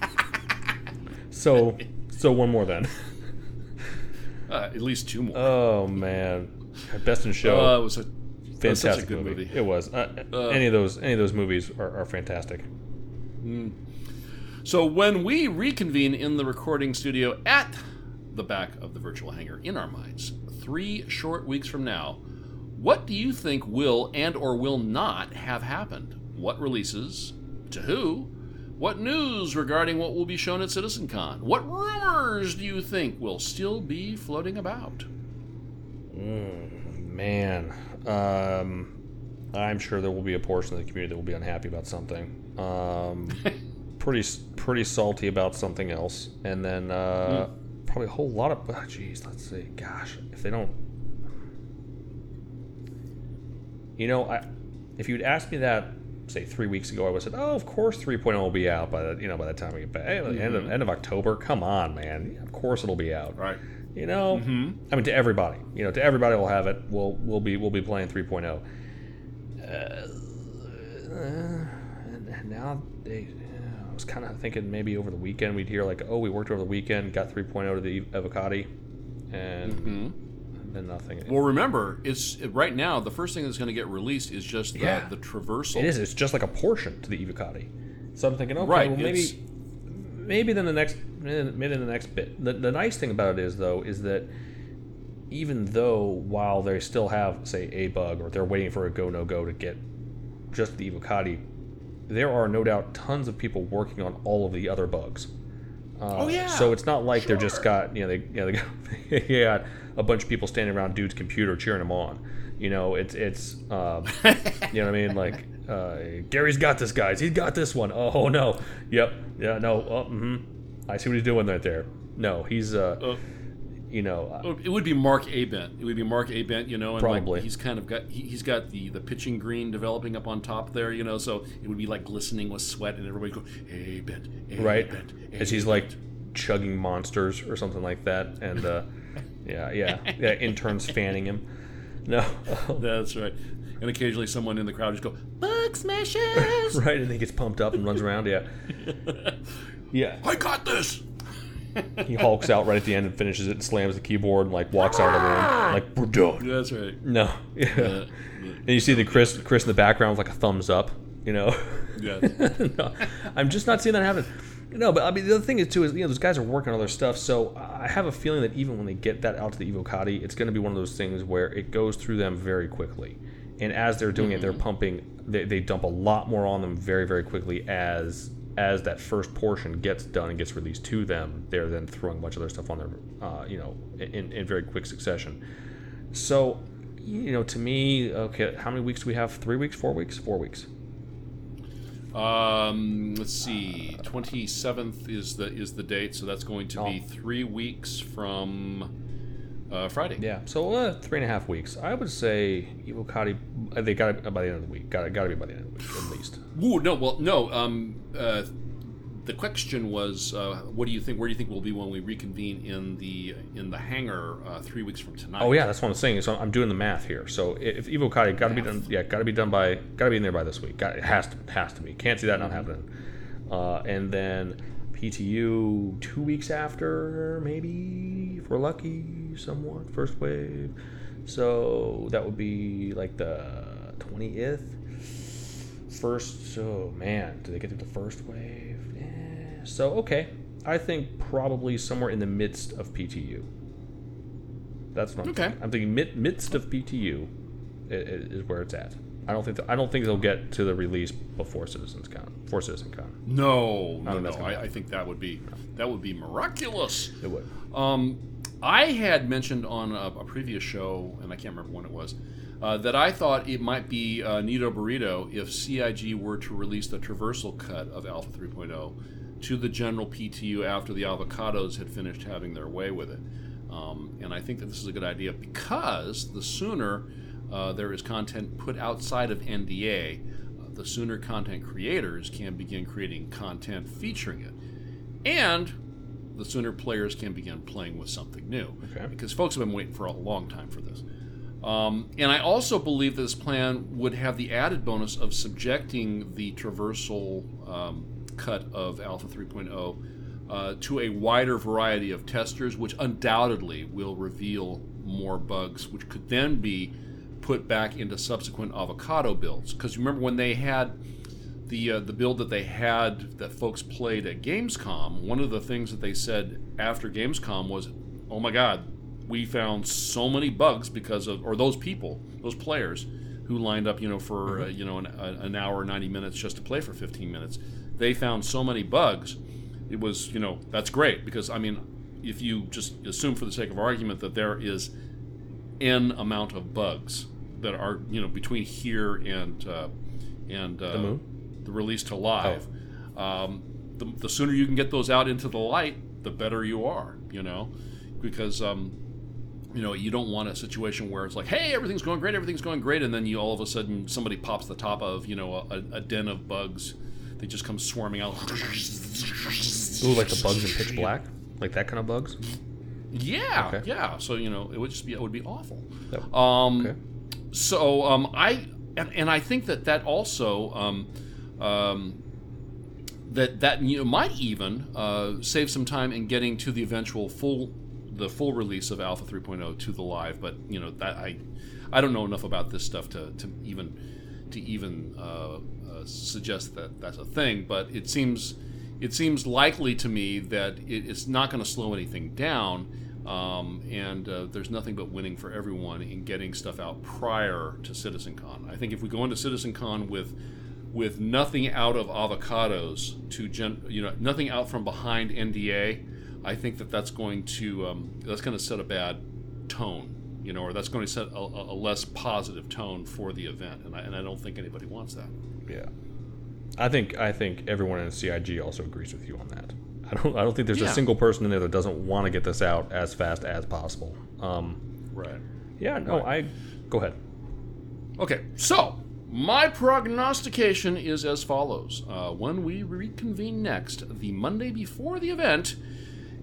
*laughs* so so one more then. *laughs* Uh, at least two more. Oh man, Best in Show. Uh, it was a fantastic good movie. movie. It was. Uh, Uh, any of those any of those movies are, are fantastic. So when we reconvene in the recording studio at the back of the virtual hangar in our minds, three short weeks from now, what do you think will and or will not have happened? What releases? To who? What news regarding what will be shown at CitizenCon? What rumors do you think will still be floating about? Man, um, I'm sure there will be a portion of the community that will be unhappy about something. Um, *laughs* pretty pretty salty about something else, and then uh, probably a whole lot of. Oh, geez, let's see. Gosh, if they don't, you know, I if you'd asked me that say three weeks ago, I would have said, "Oh, of course, 3.0 will be out by the you know by the time we get back. Hey, end of mm-hmm. end of October. Come on, man. Of course it'll be out." Right. You know, mm-hmm. I mean, to everybody, you know, to everybody we'll have it. We'll we'll be we'll be playing 3.0. Uh, and and now they, was kind of thinking maybe over the weekend we'd hear like, oh, we worked over the weekend, got 3.0 to the Evocati, and mm-hmm. then nothing. Well, remember, it's right now the first thing that's going to get released is just the, Yeah. the traversal. It is. It's just like a portion to the Evocati. So I'm thinking, okay, Right, well it's- maybe, maybe then the next, maybe in the next bit. The, the nice thing about it is though, is that even though while they still have say a bug or they're waiting for a go no go to get just the Evocati, there are no doubt tons of people working on all of the other bugs. Uh, Oh, yeah. So it's not like they're just got you know they you know they got, *laughs* they got a bunch of people standing around dude's computer cheering him on. You know it's it's um, you know what I mean like uh, Gary's got this guys he's got this one. Oh no yep yeah no oh, hmm I see what he's doing right there. No he's uh, Uh, you know uh, It would be Mark Abent. It would be Mark Abent, you know, and Probably. like he's kind of got he, he's got the the pitching green developing up on top there, you know, so it would be like glistening with sweat, and everybody go Abent, Abent, right as he's like chugging monsters or something like that and uh, *laughs* yeah yeah yeah interns fanning him. No. *laughs* That's right. And occasionally someone in the crowd just go bug smashers. *laughs* right, and he gets pumped up and runs around. Yeah, yeah. I got this. He hulks out right at the end and finishes it and slams the keyboard and like walks out of the room. Like we're done. That's right. No, yeah. Uh, *laughs* And you see the Chris Chris in the background with like a thumbs up. You know. yeah. *laughs* no, I'm just not seeing that happen. No, but I mean the other thing is too is you know those guys are working on other stuff, so I have a feeling that even when they get that out to the Evocati, it's going to be one of those things where it goes through them very quickly, and as they're doing it, they're pumping, they, they dump a lot more on them very very quickly as as that first portion gets done and gets released to them. They're then throwing a bunch of other stuff on there, uh, you know, in, in very quick succession. So, you know, to me, okay, how many weeks do we have? Three weeks, four weeks, four weeks. Um, let's see. Twenty seventh is the is the date, so that's going to be Oh. three weeks from uh, Friday. Yeah, so uh, three and a half weeks. I would say Evocati, uh, they got it by the end of the week. Got it, got to be by the end of the week at least. Ooh, no, well, no. Um, uh, the question was, uh, what do you think? Where do you think we'll be when we reconvene in the in the hangar uh, three weeks from tonight? Oh yeah, that's what I'm saying. So I'm doing the math here. So if Evocati got to be done, yeah, got to be done by, got to be in there by this week. Got, it has to, has to be. Can't see that not happening. Uh, and then PTU two weeks after, maybe if we're lucky, somewhat first wave. So that would be like the twentieth. First, oh man, do they get through the first wave? Eh. So okay, I think probably somewhere in the midst of PTU. That's what I'm Okay. thinking. I'm thinking mid, midst of PTU i- i- is where it's at. I don't think I don't think they'll get to the release before Citizens Con. Before Citizen Con, No, no, no. I, I think that would be that would be miraculous. it would. Um, I had mentioned on a, a previous show, and I can't remember when it was, uh, that I thought it might be uh, Nito Burrito if CIG were to release the traversal cut of Alpha 3.0 to the general PTU after the avocados had finished having their way with it. Um, and I think that this is a good idea because the sooner uh, there is content put outside of NDA, uh, the sooner content creators can begin creating content featuring it. And the sooner players can begin playing with something new. Okay. Because folks have been waiting for a long time for this. Um, and I also believe that this plan would have the added bonus of subjecting the traversal um, cut of Alpha 3.0 uh, to a wider variety of testers, which undoubtedly will reveal more bugs, which could then be put back into subsequent avocado builds. Because remember when they had the uh, the build that they had that folks played at Gamescom, one of the things that they said after Gamescom was, "Oh my God, we found so many bugs because of or those people, those players who lined up, you know, for uh, you know an, an hour, ninety minutes just to play for fifteen minutes. They found so many bugs. It was you know that's great because I mean, if you just assume for the sake of argument that there is n amount of bugs that are you know between here and uh, and uh, The the release to live. Um, the, the sooner you can get those out into the light, the better you are. You know, because um, you know you don't want a situation where it's like, hey, everything's going great, everything's going great, and then you all of a sudden somebody pops the top of you know a, a den of bugs. They just come swarming out. Ooh, like the bugs in Pitch Black, like that kind of bugs. Yeah, Okay. yeah. So you know, it would just be it would be awful. Um, Okay. So um, I and, and I think that that also um, um, that that you know, might even uh, save some time in getting to the eventual full the full release of Alpha 3.0 to the live. But you know that I I don't know enough about this stuff to, to even to even uh, uh, suggest that that's a thing. But it seems it seems likely to me that it, it's not going to slow anything down. Um, and uh, there's nothing but winning for everyone in getting stuff out prior to CitizenCon. I think if we go into CitizenCon with with nothing out of avocados to gen, you know nothing out from behind NDA, I think that that's going to um, that's going to set a bad tone, you know, or that's going to set a, a less positive tone for the event, and I, and I don't think anybody wants that. Yeah, I think I think everyone in CIG also agrees with you on that. I don't I don't think there's Yeah. a single person in there that doesn't want to get this out as fast as possible. Um, Right. yeah, no, I go ahead. Okay, so my prognostication is as follows. Uh, when we reconvene next, the Monday before the event,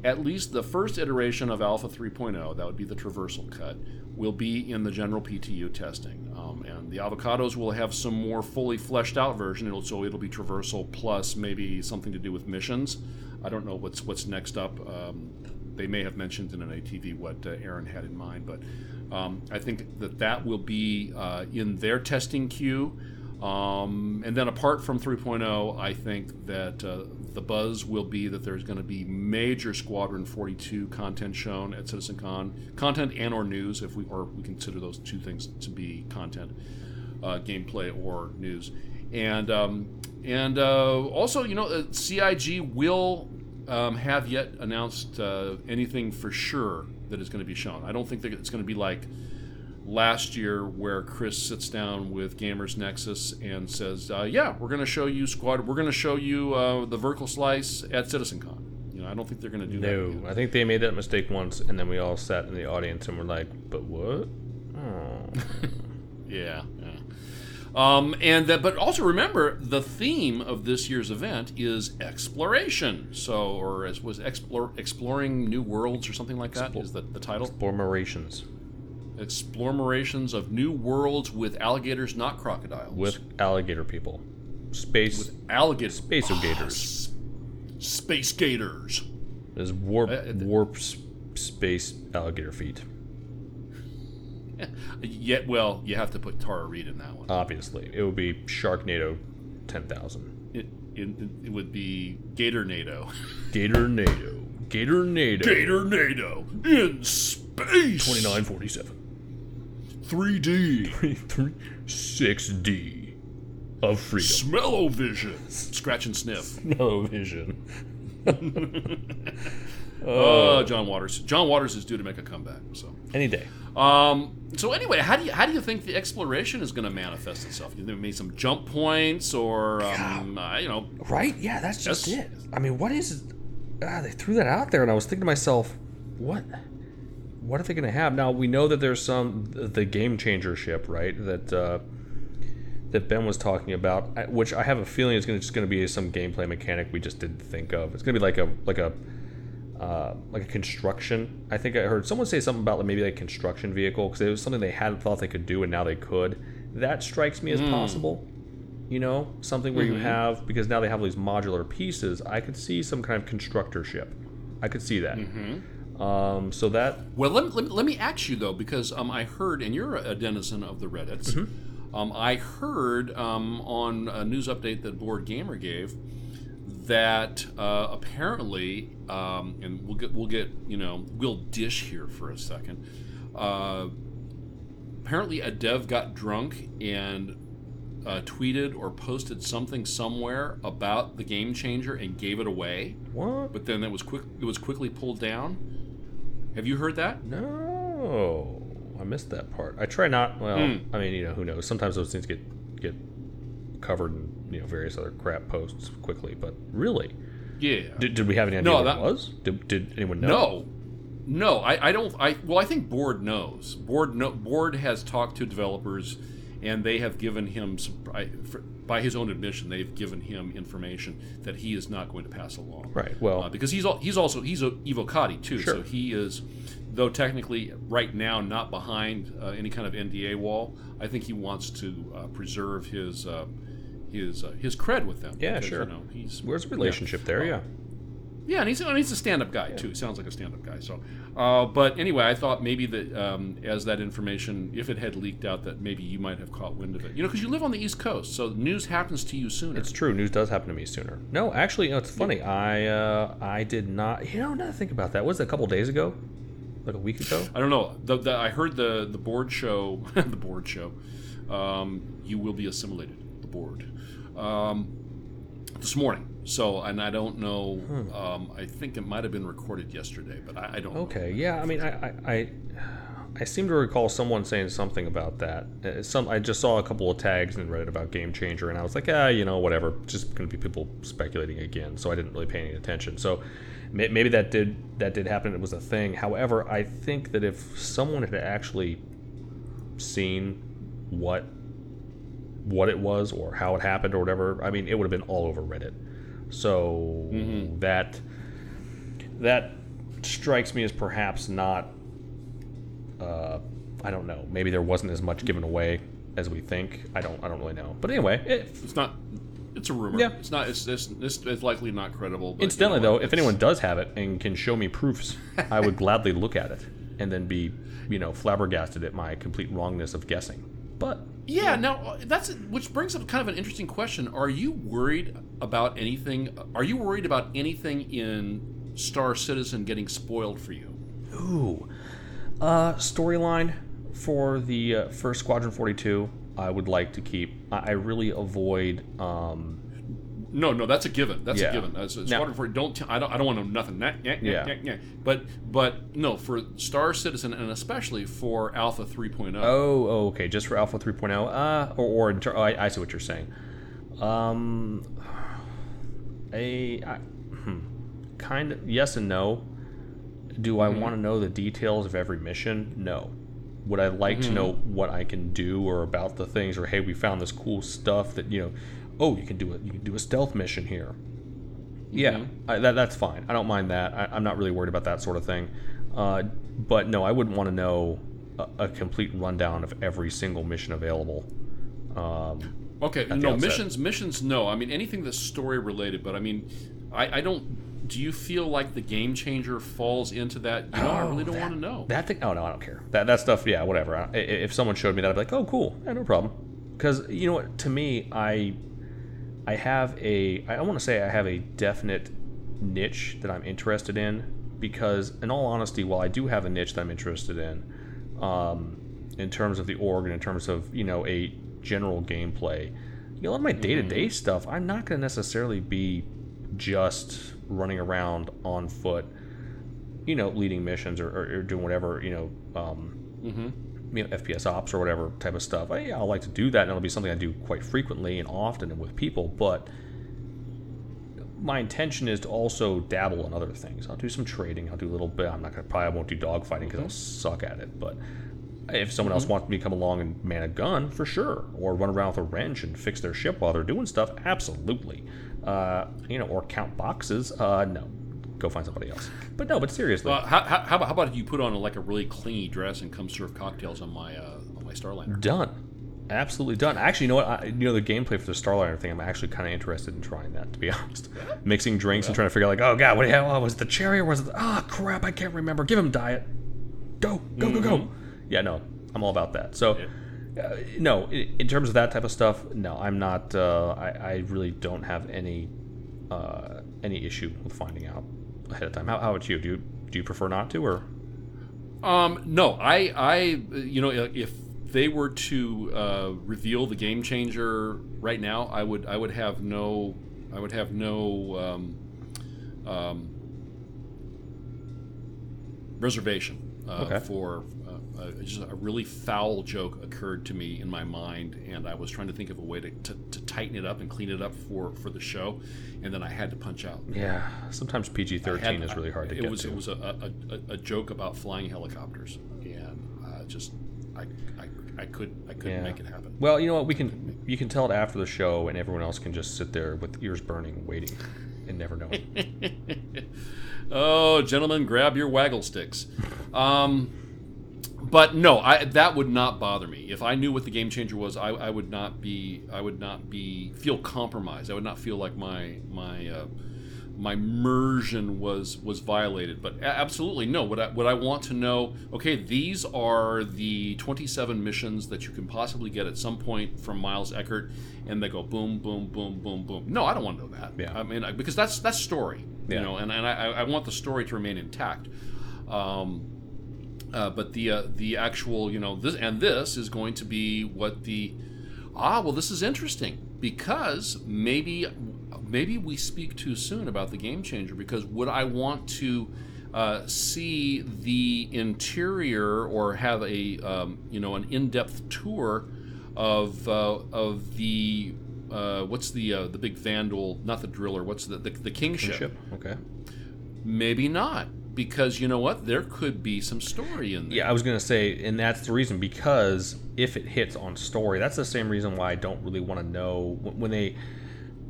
at least the first iteration of Alpha 3.0, that would be the traversal cut, will be in the general PTU testing. Um, and the avocados will have some more fully fleshed out version. It'll, so it'll be traversal plus maybe something to do with missions. I don't know what's what's next up. Um, they may have mentioned in an ATV what uh, Erin had in mind, but um, I think that that will be uh, in their testing queue. Um, and then apart from 3.0, I think that uh, the buzz will be that there's going to be major Squadron 42 content shown at CitizenCon, content and or news, if we or we consider those two things to be content, uh, gameplay or news, and um, and uh, also you know uh, CIG will um, have yet announced uh, anything for sure that is going to be shown. I don't think that it's going to be like last year where Chris sits down with Gamers Nexus and says, uh, "Yeah, we're going to show you squad. We're going to show you uh, the vertical slice at CitizenCon." You know, I don't think they're going to do that. No. I think they made that mistake once, and then we all sat in the audience and were like, "But what?" Oh. *laughs* Yeah. Um, and that, but also remember the theme of this year's event is exploration. So, or as was explore, exploring new worlds or something like that is that the title. Explorations. Explorations of new worlds with alligators, not crocodiles. with alligator people, space alligators, space gators. space gators. There's warp Uh, th- warp s- space alligator feet. *laughs* Yet, well, you have to put Tara Reid in that one. Obviously, it would be Sharknado, ten thousand. It, it, it would be Gator NATO. *laughs* Gator NATO. Gator NATO. Gator NATO in space. Twenty nine forty seven. 3D. Six D of freedom. Smell-o-vision. Scratch and sniff. No vision. *laughs* Uh, John Waters. John Waters is due to make a comeback. So, Any day. um, so anyway, how do you how do you think the exploration is going to manifest itself? You think maybe some jump points, or um, uh, you know, Right? Yeah, that's just Yes. it. I mean, what is? Ah, they threw that out there, and I was thinking to myself, what? What are they going to have now? We know that there's some the game changer ship, right? That uh, that Ben was talking about, which I have a feeling is going to just going to be some gameplay mechanic we just didn't think of. It's going to be like a like a uh, like a construction. I think I heard someone say something about like maybe like construction vehicle because it was something they hadn't thought they could do and now they could. That strikes me as possible. You know, something where you have because now they have all these modular pieces. I could see some kind of constructor ship. I could see that. Um, so that Well, let, let, let me ask you though, because um, I heard, and you're a denizen of the Reddits. Um, I heard um, on a news update that BoredGamer gave that uh, apparently, um, and we'll get we'll get you know we'll dish here for a second. Uh, apparently, a dev got drunk and uh, tweeted or posted something somewhere about the game changer and gave it away, what? but then it was quick it was quickly pulled down. Have you heard that? No, I missed that part. I try not. Well, Hmm. I mean, you know, who knows? Sometimes those things get get covered in you know various other crap posts quickly. But really, Yeah. did, did we have any idea No, what that- it was? Did, did anyone know? no. No, I, I don't. I well, I think Bored knows. Bored no, Bored has talked to developers, and they have given him. By his own admission, they've given him information that he is not going to pass along. Right. Well, Uh, because he's he's also he's a Evocati too, Sure. so he is, though technically right now not behind uh, any kind of NDA wall. I think he wants to uh, preserve his uh, his uh, his cred with them. Yeah, because, sure. You know, he's where's the relationship there? Yeah. yeah, and he's, and he's a stand-up guy too. He sounds like a stand-up guy. So, uh, but anyway, I thought maybe that um, as that information, if it had leaked out, that maybe you might have caught wind of it. You know, because you live on the East Coast, so news happens to you sooner. It's true. News does happen to me sooner. No, actually, you know, it's funny. I uh, I did not. You know, now that I think about that, was it a couple days ago? Like a week ago? I don't know. The, the, I heard the the Bored show, *laughs* the Bored show. Um, you will be assimilated. Bored. um, this morning. So, and I don't know. Um, I think it might have been recorded yesterday, but I, I don't. know. Okay, yeah. I mean, I, I, I, I seem to recall someone saying something about that. Uh, Some I just saw a couple of tags and read about Game Changer, and I was like, ah, you know, whatever. Just going to be people speculating again. So I didn't really pay any attention. So maybe that did that did happen. It was a thing. However, I think that if someone had actually seen what what it was or how it happened or whatever, I mean, it would have been all over Reddit. So that that strikes me as perhaps not. Uh, I don't know. Maybe there wasn't as much given away as we think. I don't. I don't really know. But anyway, it, It's not. It's a rumor. Yeah. It's not. It's it's, it's, it's likely not credible. But incidentally, you know though, what, if anyone does have it and can show me proofs, I would gladly look at it and then be, you know, flabbergasted at my complete wrongness of guessing. But Yeah, now uh, that's which brings up kind of an interesting question. Are you worried about anything? Are you worried about anything in Star Citizen getting spoiled for you? Ooh. Uh, storyline for the uh, first Squadron 42, I would like to keep. I, I really avoid. Um, No, no, that's a given. That's Yeah. a given. That's Squadron for don't. T- I don't. I don't want to know nothing. Nah, yeah, yeah, yeah. But but no, for Star Citizen and especially for Alpha 3.0. oh, oh, okay, just for Alpha 3.0. Uh, or, or oh, I, I see what you're saying. Um, a I, hmm, kind of yes and no. Do I want to know the details of every mission? No. Would I like to know what I can do or about the things or hey, we found this cool stuff that you know, oh, you can do it. You can do a stealth mission here. Yeah, I, that, that's fine. I don't mind that. I, I'm not really worried about that sort of thing. Uh, but no, I wouldn't want to know a, a complete rundown of every single mission available. Um, Okay, no outset. missions. Missions, no. I mean anything that's story related. But I mean, I, I don't. Do you feel like the game changer falls into that? You know, I really don't want to know. That thing? Oh no, I don't care. That that stuff, yeah, whatever. I- if someone showed me that, I'd be like, oh, cool, yeah, no problem. Because you know what? To me, I I have a I want to say I have a definite niche that I'm interested in. Because in all honesty, while I do have a niche that I'm interested in, um, in terms of the org and in terms of you know a general gameplay, you know, a lot of my day to day stuff, I'm not going to necessarily be just running around on foot you know, leading missions or, or, or doing whatever, you know, um, you know, FPS ops or whatever type of stuff. I, yeah, I like to do that, and it'll be something I do quite frequently and often and with people. But my intention is to also dabble in other things. I'll do some trading. I'll do a little bit. I'm not gonna probably won't do dogfighting because I'll suck at it. But if someone else wants me to come along and man a gun, for sure, or run around with a wrench and fix their ship while they're doing stuff, absolutely. Uh, you know, or count boxes, uh, no. Go find somebody else. But no, but seriously, Uh, how, how, how about how about if you put on like a really clean dress and come serve cocktails on my uh, on my Starliner? Done. Absolutely done. Actually, you know what? I, you know the gameplay for the Starliner thing. I'm actually kind of interested in trying that. To be *laughs* honest, mixing drinks and trying to figure out like, oh god, what the hell oh, was it the cherry or was it? Ah, crap, I can't remember. Give him diet. Go, go, go, go. Yeah, no, I'm all about that. So, uh, no, in, in terms of that type of stuff, no, I'm not. Uh, I, I really don't have any uh, any issue with finding out ahead of time. How, how about you? Do you do you prefer not to or? Um, no, I, I, you know, if they were to uh, reveal the game changer right now, I would, I would have no, I would have no um, um, reservation uh, Okay. for. Uh, just a really foul joke occurred to me in my mind, and I was trying to think of a way to, to, to tighten it up and clean it up for, for the show, and then I had to punch out. Yeah, sometimes PG-13 is really hard to it get was, to. It was a, a, a, a joke about flying helicopters, and uh, just I, I, I could I couldn't Yeah. make it happen. Well, you know what? We can you can tell it after the show, and everyone else can just sit there with ears burning, waiting, and never knowing. *laughs* Oh, gentlemen, grab your waggle sticks. Um, but no, I, that would not bother me. If I knew what the game changer was, I, I would not be. I would not be feel compromised. I would not feel like my my uh, my immersion was was violated. But absolutely no. What I what I want to know. Okay, these are the 27 missions that you can possibly get at some point from Miles Eckhart, and they go boom, boom, boom, boom, boom. No, I don't want to know that. Yeah. I mean, because that's that's story. Yeah. You know, and, and I, I want the story to remain intact. Um, uh, but the uh, the actual, you know, this and this is going to be what the ah well, this is interesting. because maybe maybe we speak too soon about the game changer because would I want to uh, see the interior or have a um, you know an in-depth tour of uh, of the uh, what's the uh, the big Vanduul not the driller what's the the, the kingship. Ship. Okay. maybe not because you know what there could be some story in there Yeah, I was gonna say, and that's the reason because if it hits on story, that's the same reason why I don't really want to know when when they,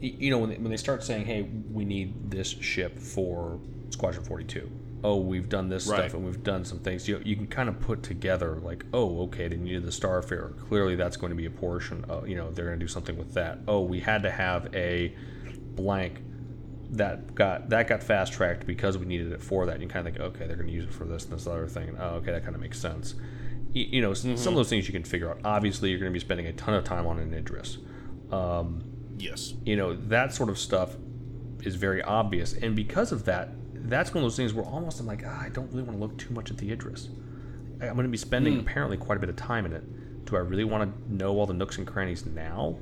you know, when they, when they start saying, "Hey, we need this ship for Squadron 42." Oh, we've done this Right. stuff and we've done some things. You you can kind of put together like, oh, okay, they needed the Starfarer. Clearly, that's going to be a portion. Of, you know, they're going to do something with that. Oh, we had to have a blank that got that got fast tracked because we needed it for that. And you kind of think, okay, they're going to use it for this and this other thing. And, oh, okay, that kind of makes sense. You, you know, s some of those things you can figure out. Obviously, you're going to be spending a ton of time on an Idris. Um, yes you know, that sort of stuff is very obvious, and because of that, that's one of those things where almost I'm like, ah, I don't really want to look too much at the Idris. I'm going to be spending apparently quite a bit of time in it. Do I really want to know all the nooks and crannies now?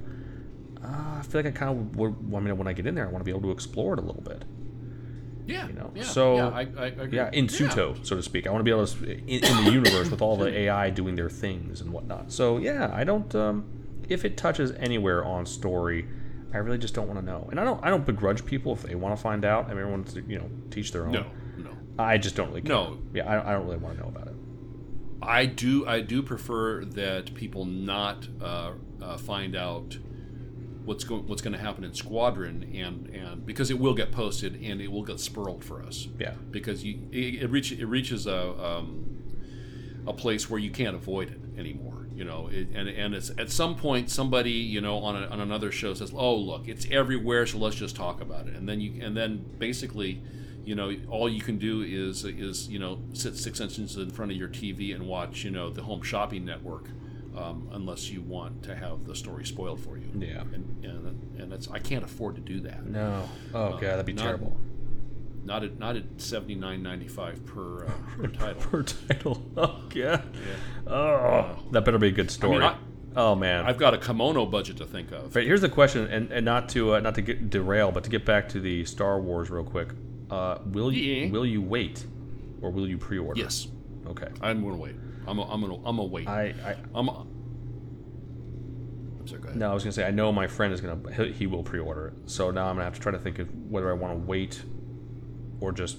Uh, I feel like I kind of would. I mean, when I get in there, I want to be able to explore it a little bit. yeah You know, yeah, so yeah, I, I. Yeah, in Suto, so to speak. I want to be able to in, in the universe with all the *laughs* AI doing their things and whatnot. So yeah, I don't. Um, if it touches anywhere on story, I really just don't want to know. And I don't. I don't begrudge people if they want to find out. I mean, everyone's you know teach their own. no no I just don't really. Care. No. Yeah, I, I don't really want to know about it. I do I do prefer that people not uh, uh, find out what's going what's going to happen in Squadron and and because it will get posted and it will get spurled for us. Yeah. because you it, it, reach, it reaches a um, a place where you can't avoid it anymore you know? It, and and it's at some point somebody you know on, a, on another show says oh look it's everywhere so let's just talk about it. And then you and then basically you know all you can do is is you know sit six inches in front of your TV and watch you know the home shopping network um, unless you want to have the story spoiled for you Yeah. and and, and that's I can't afford to do that No. Oh god, that'd be not- terrible. not at not at seventy nine ninety five per uh, *laughs* per title Per title. *laughs* Oh yeah. Oh, that better be a good story. I- oh man. I've got a kimono budget to think of. But here's the question, and, and not to uh, not to get derail, but to get back to the Star Wars real quick. Uh, will you Yeah. will you wait, or will you pre-order? Yes, Okay. I'm gonna wait. I'm a, I'm gonna I'm gonna wait. I, I I'm. A, I'm sorry. Go ahead. no, I was gonna say I know my friend is gonna he, he will pre-order it. So now I'm gonna have to try to think of whether I want to wait, or just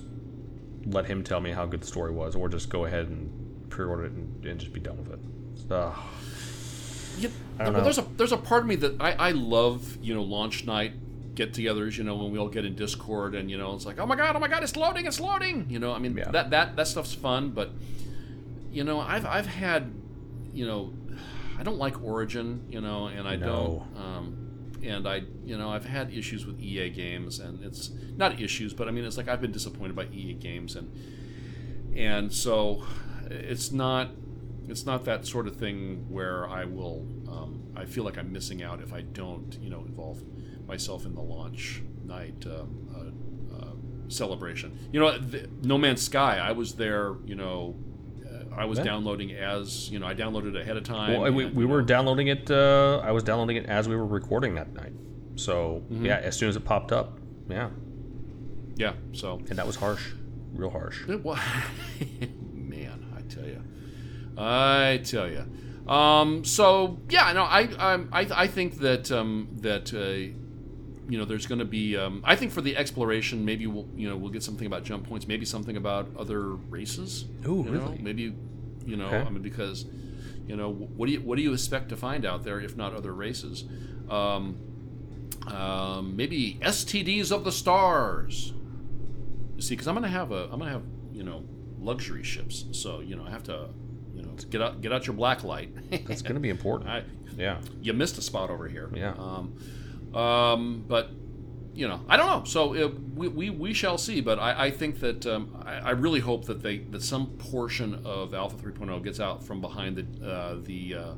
let him tell me how good the story was, or just go ahead and pre-order it and, and just be done with it. Ugh. Yeah, I don't well, know. there's a there's a part of me that I, I love you know launch night get-togethers you know when we all get in Discord and you know it's like oh my god oh my god it's loading it's loading you know I mean Yeah. that that that stuff's fun but you know I've I've had you know I don't like Origin you know and I No. don't um, and I you know I've had issues with EA games and it's not issues but I mean it's like I've been disappointed by EA games and and so it's not it's not that sort of thing where I will um, I feel like I'm missing out if I don't you know involve myself in the launch night um, uh, uh, celebration. You know, the, No Man's Sky. I was there. You know, I was Yeah. downloading as you know I downloaded it ahead of time. Well, we, and, we were know, downloading it. Uh, I was downloading it as we were recording that night. So Mm-hmm. yeah, as soon as it popped up, yeah, yeah. So and that was harsh, real harsh. It wa- *laughs* man, I tell you, I tell you. Um, so yeah, no, I um, I I think that um, that uh, you know there's going to be. Um, I think for the exploration, maybe we'll you know we'll get something about jump points, maybe something about other races. Ooh, you know? really? Maybe you know, Okay. I mean, because you know, what do you what do you expect to find out there if not other races? Um, um, maybe STDs of the stars. You see, because I'm gonna have a, I'm gonna have you know luxury ships, so you know I have to, you know, get out get out your black light. That's going to be important. *laughs* I, yeah. you missed a spot over here. Yeah. Um, um, but you know, I don't know. So uh, we, we, we shall see. But I, I think that um, I, I really hope that they that some portion of Alpha 3.0 gets out from behind the uh, the uh,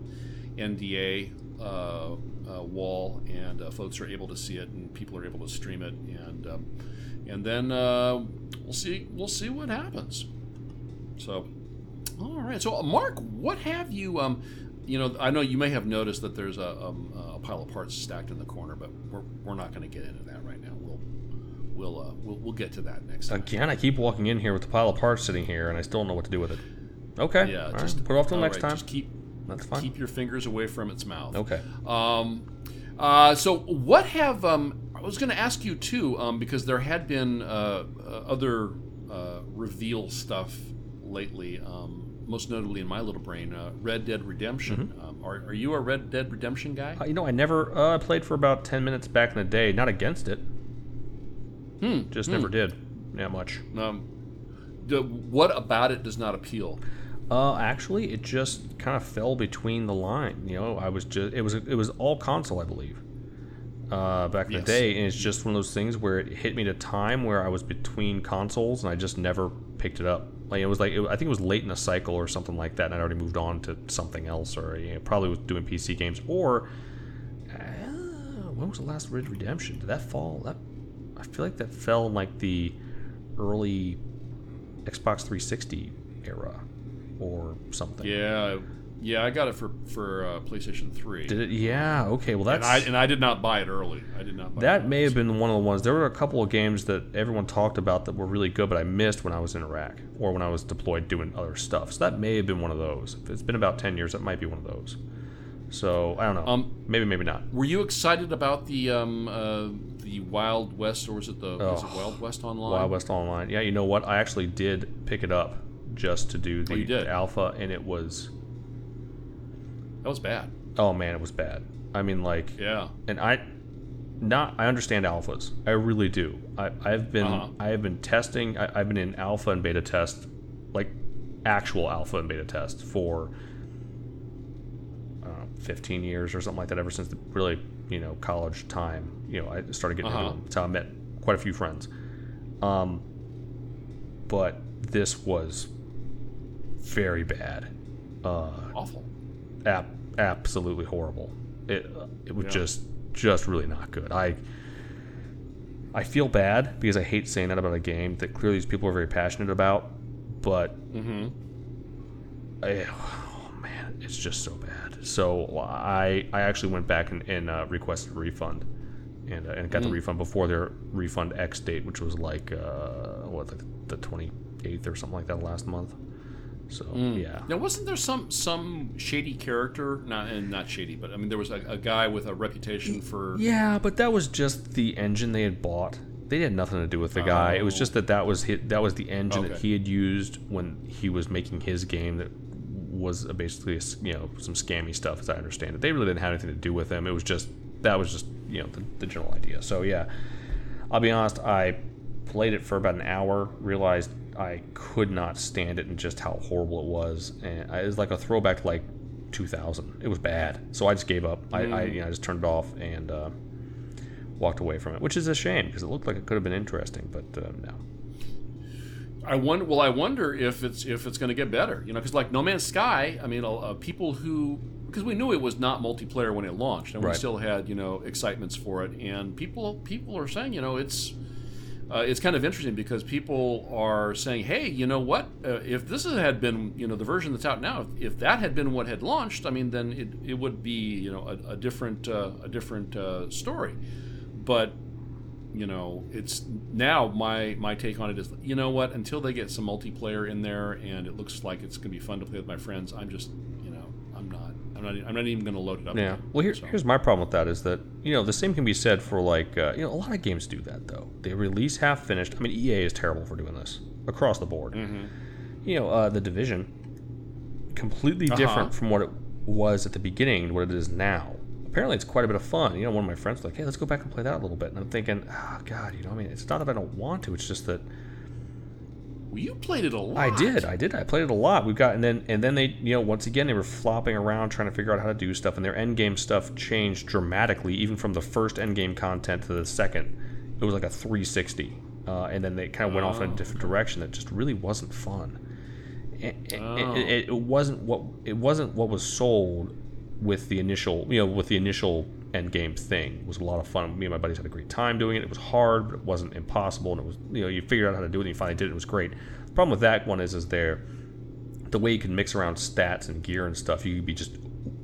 NDA uh, uh, wall, and uh, folks are able to see it, and people are able to stream it, and um, and then uh, we'll see we'll see what happens. So, all right. So, Mark, what have you? Um, you know, I know you may have noticed that there's a, um, a pile of parts stacked in the corner, but we're, we're not going to get into that right now. We'll we'll, uh, we'll we'll get to that next time. Again, I keep walking in here with the pile of parts sitting here, and I still don't know what to do with it. Okay. Yeah, just right, put it off till next right, time. Just keep That's fine. keep your fingers away from its mouth. Okay. Um, uh, so what have um, I was going to ask you too, um, because there had been uh, uh, other uh, reveal stuff lately. Um, most notably in my little brain, uh, Red Dead Redemption. Mm-hmm. Um, are, are you a Red Dead Redemption guy? Uh, you know, I never uh, played for about ten minutes back in the day. Not against it. Hmm. Just never did. Yeah, much. Um, the, what about it does not appeal? Uh, actually, it just kind of fell between the line. You know, I was just it was it was all console, I believe. Uh, back in Yes. the day, and it's just one of those things where it hit me at a time where I was between consoles, and I just never picked it up. Like it was like it, I think it was late in a cycle or something like that, and I'd already moved on to something else, or you know, probably was doing PC games. Or uh, when was the last Red Redemption? Did that fall? That I feel like that fell in like the early Xbox 360 era or something. Yeah, yeah, I got it for for uh, PlayStation Three, Did it? Yeah. Okay. Well, and that's I and I did not buy it early. I did not. buy that may have been one of the ones. There were a couple of games that everyone talked about that were really good, but I missed when I was in Iraq or when I was deployed doing other stuff. So that may have been one of those. If it's been about ten years, that might be one of those. So I don't know. Um, maybe, maybe not. Were you excited about the um, uh, the Wild West, or was it the was it Oh, Wild West Online? Wild West Online. Yeah, you know what? I actually did pick it up just to do the Oh, you did? alpha, and it was That was bad. oh man, it was bad. I mean, like Yeah. and I not I understand alphas. I really do. I, I've been Uh-huh. I have been testing. I, I've been in alpha and beta test, like actual alpha and beta test for I know, 15 years or something like that. Ever since the really you know college time. You know, I started getting Uh-huh. into them. That's how I met quite a few friends. Um, but this was very bad. Uh, Awful. Ap- absolutely horrible. It it was Yeah. just just really not good. I I feel bad because I hate saying that about a game that clearly these people are very passionate about, but Mm-hmm. I, oh man, it's just so bad. So I I actually went back and, and uh, requested a refund, and uh, and got the refund before their refund X date, which was like uh, what like the twenty eighth or something like that last month. So mm. yeah, Now, wasn't there some some shady character? Not and not shady, but I mean, there was a, a guy with a reputation for. Yeah, but that was just the engine they had bought. They had nothing to do with the guy. It was Oh. just that that was his, that was the engine that he had used when he was making his game. That was basically a s you know some scammy stuff, as I understand it. They really didn't have anything to do with him. It was just that was just you know the, the general idea. So yeah, I'll be honest. I played it for about an hour, realized I could not stand it and just how horrible it was, and it was like a throwback to like 2000. It was bad, so I just gave up. I, I you know I just turned it off and uh, walked away from it, which is a shame because it looked like it could have been interesting, but uh, no. I wonder. Well, I wonder if it's if it's going to get better. You know, because like No Man's Sky. I mean, uh, people who because we knew it was not multiplayer when it launched, and we still had you know excitements for it, and people people are saying you know it's. Uh, it's kind of interesting because people are saying, "Hey, you know what? Uh, if this had been, you know, the version that's out now, if, if that had been what had launched, I mean, then it, it would be, you know, a, a different uh, a different uh, story." But you know, it's now my my take on it is, you know what? Until they get some multiplayer in there and it looks like it's going to be fun to play with my friends, I'm just, I'm not, I'm not, even going to load it up. Yeah. again. Well, here, So- here's my problem with that is that you know the same can be said for like uh, you know a lot of games do that though. They release half finished. I mean, EA is terrible for doing this across the board. Mm-hmm. You know, uh, the division completely Uh-huh. different from what it was at the beginning to what it is now. Apparently, it's quite a bit of fun. You know, one of my friends was like, "Hey, let's go back and play that a little bit," and I'm thinking, "Oh God, you know, I mean, it's not that I don't want to. It's just that." Well, you played it a lot. I did, I did. I played it a lot. We've got and then and then they you know once again they were flopping around trying to figure out how to do stuff and their end game stuff changed dramatically even from the first end game content to the second. It was like a 360, uh, and then they kind of went off in a Oh. different direction that just really wasn't fun. It- Oh. it, it, it wasn't what it wasn't what was sold with the initial you know with the initial end game thing it was a lot of fun me and my buddies had a great time doing it it was hard but it wasn't impossible and it was you know you figured out how to do it and you finally did it it was great the problem with that one is is there the way you can mix around stats and gear and stuff you could be just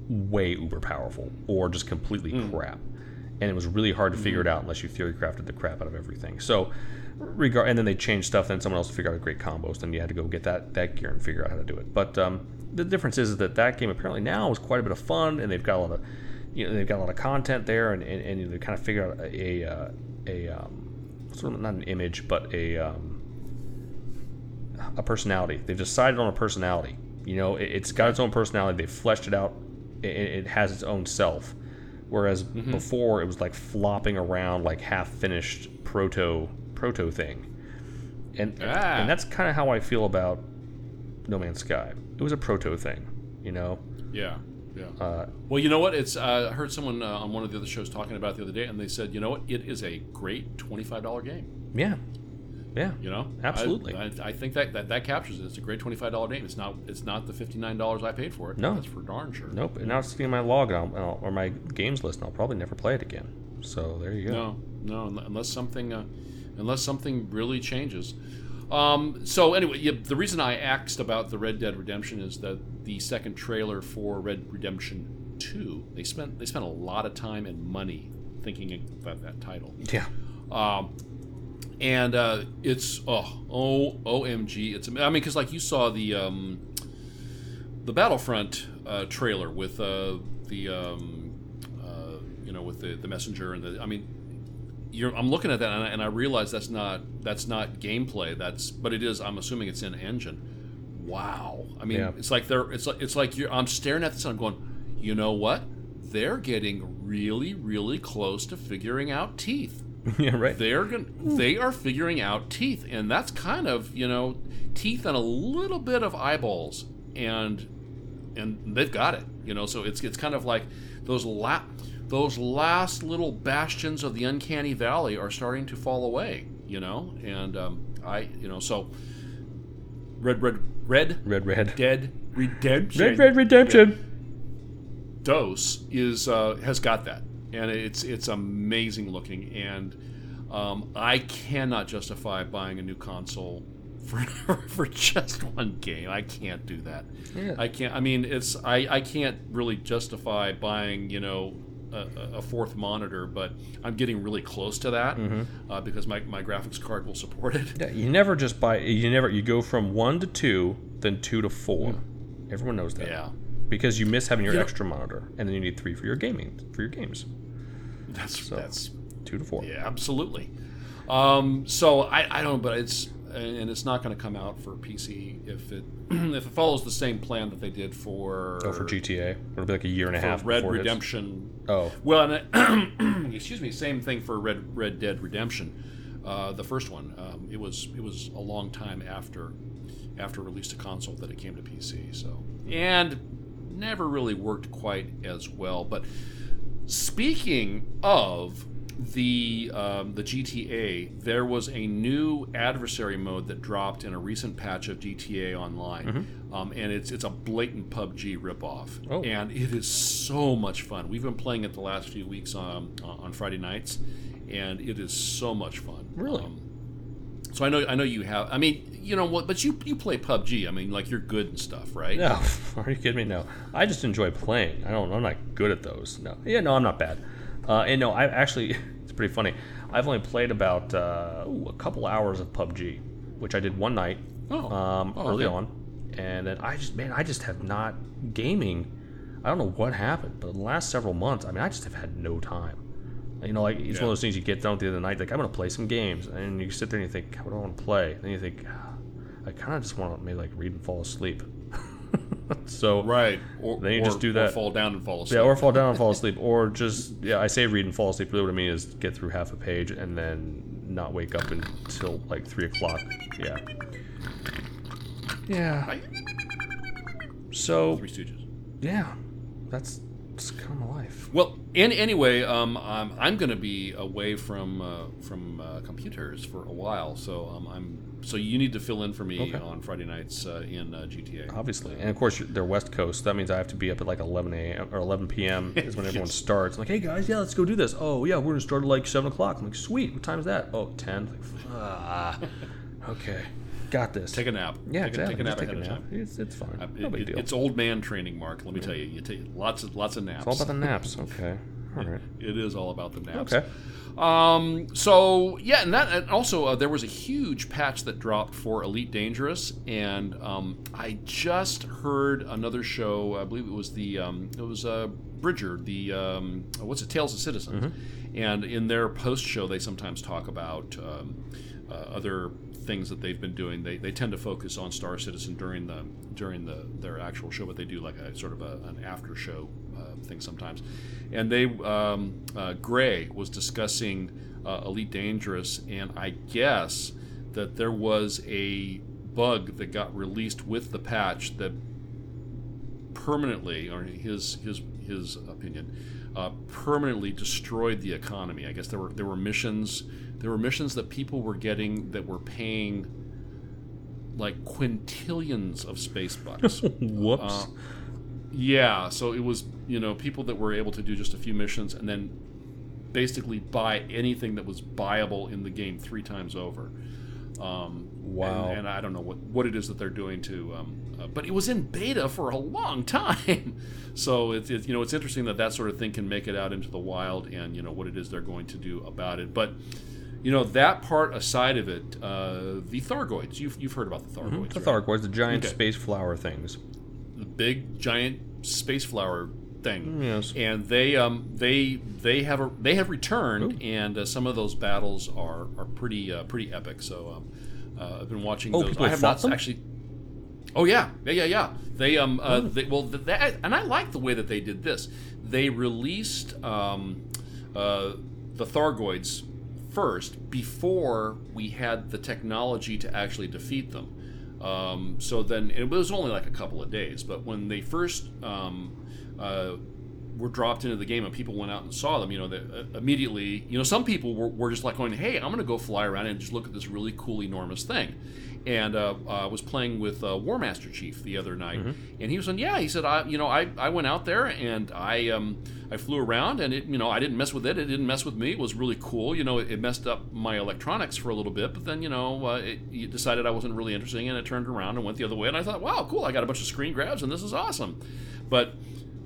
way uber powerful or just completely crap. And it was really hard to figure it out unless you theory crafted the crap out of everything. So, regard and then they changed stuff. Then someone else figured out great combos. Then you had to go get that that gear and figure out how to do it. But um, the difference is that that game apparently now is quite a bit of fun, and they've got a lot of you know they've got a lot of content there, and and, and they kind of figure out a a, uh, a um, sort of not an image, but a um, a personality. They've decided on a personality. You know, it, it's got its own personality. They've fleshed it out. It, it has its own self. Whereas before it was like flopping around like half finished proto proto thing. And Ah. and that's kind of how I feel about No Man's Sky. It was a proto thing, you know. Yeah, yeah. Uh, well, you know what? It's uh, I heard someone uh, on one of the other shows talking about it the other day, and they said, you know what? It is a great twenty-five dollar game. yeah, yeah, You know, Absolutely. I, I, I think that, that that captures it. It's a great twenty-five dollar game. It's not it's not the fifty-nine dollars I paid for it. No. that's for darn sure. Nope. And now it's sitting in my log and I'll, and I'll- or my games list, and I'll probably never play it again. So there you go. No, no, unless something, uh, unless something really changes. Um, so anyway, yeah, the reason I asked about the Red Dead Redemption is that the second trailer for Red Redemption Two, they spent they spent a lot of time and money thinking about that title. Yeah. Um, and uh, it's oh oh omg it's i mean because like you saw the um, the battlefront uh, trailer with uh, the um, uh, you know with the, the messenger and the i mean i'm looking at that and I, and I realize that's not that's not gameplay that's but it is i'm assuming it's in engine wow i mean Yeah. it's like they're it's like it's like you're i'm staring at this and i'm going you know what they're getting really really close to figuring out teeth *laughs* yeah. Right. they're going they are figuring out teeth and that's kind of you know teeth and a little bit of eyeballs and and they've got it you know so it's it's kind of like those la- those last little bastions of the uncanny valley are starting to fall away you know and um, i you know so red red red Red Red. dead redemption Red Red Redemption. Dose is uh, has got that, and it's it's amazing looking, and um, I cannot justify buying a new console *laughs* for for just one game. I can't do that. Yeah. I can't. I mean, it's I I can't really justify buying you know. A, fourth monitor, but I'm getting really close to that uh, because my, my graphics card will support it. Yeah, you never just buy. You never. You go from one to two, then two to four. Everyone knows that. Yeah, Because you miss having your You know- extra monitor, and then you need three for your gaming for your games. that's that's Two to four. Yeah, absolutely. Um, so I, I don't, but it's and it's not going to come out for PC if it *clears throat* if it follows the same plan that they did for Oh, for GTA, it'll be like a year and a half. Red. Redemption. Oh, Well, it, *clears throat* excuse me, same thing for Red Red Dead Redemption, uh, the first one. Um, it was it was a long time after after release to console that it came to PC. So and never really worked quite as well. But speaking of the um, the GTA, there was a new adversary mode that dropped in a recent patch of GTA Online, um, and it's it's a blatant PUBG ripoff, Oh. and it is so much fun. We've been playing it the last few weeks um, on Friday nights, and it is so much fun. Really? Um, so I know I know you have. I mean, you know what? But you you play PUBG. I mean, like you're good and stuff, right? no. *laughs* Are you kidding me? No. I just enjoy playing. I don't. I'm not good at those. No. Yeah. No. I'm not bad. Uh, and no. I actually. *laughs* It's pretty funny. I've only played about uh, ooh, a couple hours of PUBG, which I did one night. Oh. um, Oh, early okay. on, and then I just man, I just have not gaming. I don't know what happened, but the last several months, I mean, I just have had no time. You know, like it's one of those things you get done at the other night, like I'm gonna play some games, and you sit there and you think, what do I want to play? Then you think, ah, I kind of just want to maybe like read and fall asleep. *laughs* so Right. Or, Then you or- just do or that. fall down and fall asleep. yeah, or fall down and fall *laughs* asleep, or just yeah. I say read and fall asleep. Really, what I mean is get through half a page and then not wake up until like three o'clock. Yeah. Yeah. Right. So Three Stooges. yeah, that's that's kind of my life. Well, in, anyway, um, I'm, I'm going to be away from uh, from uh, computers for a while, so um, I'm so you need to fill in for me Okay. on Friday nights uh, in uh, GTA. Obviously, and of course they're West Coast. That means I have to be up at like 11 a.m. or 11 p.m. *laughs* is when everyone starts. I'm like, hey guys, yeah, let's go do this. Oh yeah, we're gonna start at like seven o'clock. I'm like, sweet. What time is that? Oh, 10. Like, ah, okay. got this. Take a nap. yeah, take, exactly. a, take a nap take ahead a of nap. time. It's, it's fine. Uh, no it- big deal. It's old man training, Mark. Let me tell you, you take lots of lots of naps. It's all about the naps. Okay. All right. *laughs* It is all about the naps. Okay. Um, so yeah, and that and also uh, there was a huge patch that dropped for Elite Dangerous, and um, I just heard another show. I believe it was the um, it was uh, Bridger, the um, what's it, Tales of Citizens, and in their post show they sometimes talk about um, uh, other things that they've been doing. They, they tend to focus on Star Citizen during the during the their actual show, but they do like a sort of a, an after show uh, thing sometimes. And they um, uh, Gray was discussing uh, Elite Dangerous, and I guess that there was a bug that got released with the patch that permanently, or his his his opinion, uh, permanently destroyed the economy. I guess there were there were missions there were missions that people were getting that were paying like quintillions of space bucks. *laughs* Whoops. Uh, yeah, so it was you know people that were able to do just a few missions and then basically buy anything that was buyable in the game three times over. Um, Wow. And, and I don't know what, what it is that they're doing to, um, uh, but it was in beta for a long time. *laughs* so it's, it's you know it's interesting that that sort of thing can make it out into the wild and you know what it is they're going to do about it. But you know that part aside of it, uh, the Thargoids. You've, you've heard about the Thargoids, the right? Thargoids, the giant Okay. space flower things. the big giant space flower thing. Yes. And they um they they have a they have returned, and uh, some of those battles are are pretty uh, pretty epic. So um, uh, I've been watching Oh, those. people I have not them? actually. Oh yeah, yeah, yeah, yeah. They um uh, they, well th- that and I like the way that they did this. They released um uh the Thargoids first before we had the technology to actually defeat them. Um, so then it was only like a couple of days, but when they first um, uh, were dropped into the game and people went out and saw them, you know, they, uh, immediately, you know, some people were, were just like going, "Hey, I'm going to go fly around and just look at this really cool, enormous thing." And uh, I was playing with uh, War Master Chief the other night, and he was saying, "Yeah," he said, "I, you know, I, I went out there and I um, I flew around and it, you know, I didn't mess with it. It didn't mess with me. It was really cool. You know, it, it messed up my electronics for a little bit, but then you know, uh, it, it decided I wasn't really interested and it. Turned around and went the other way, and I thought, wow, cool. I got a bunch of screen grabs and this is awesome. But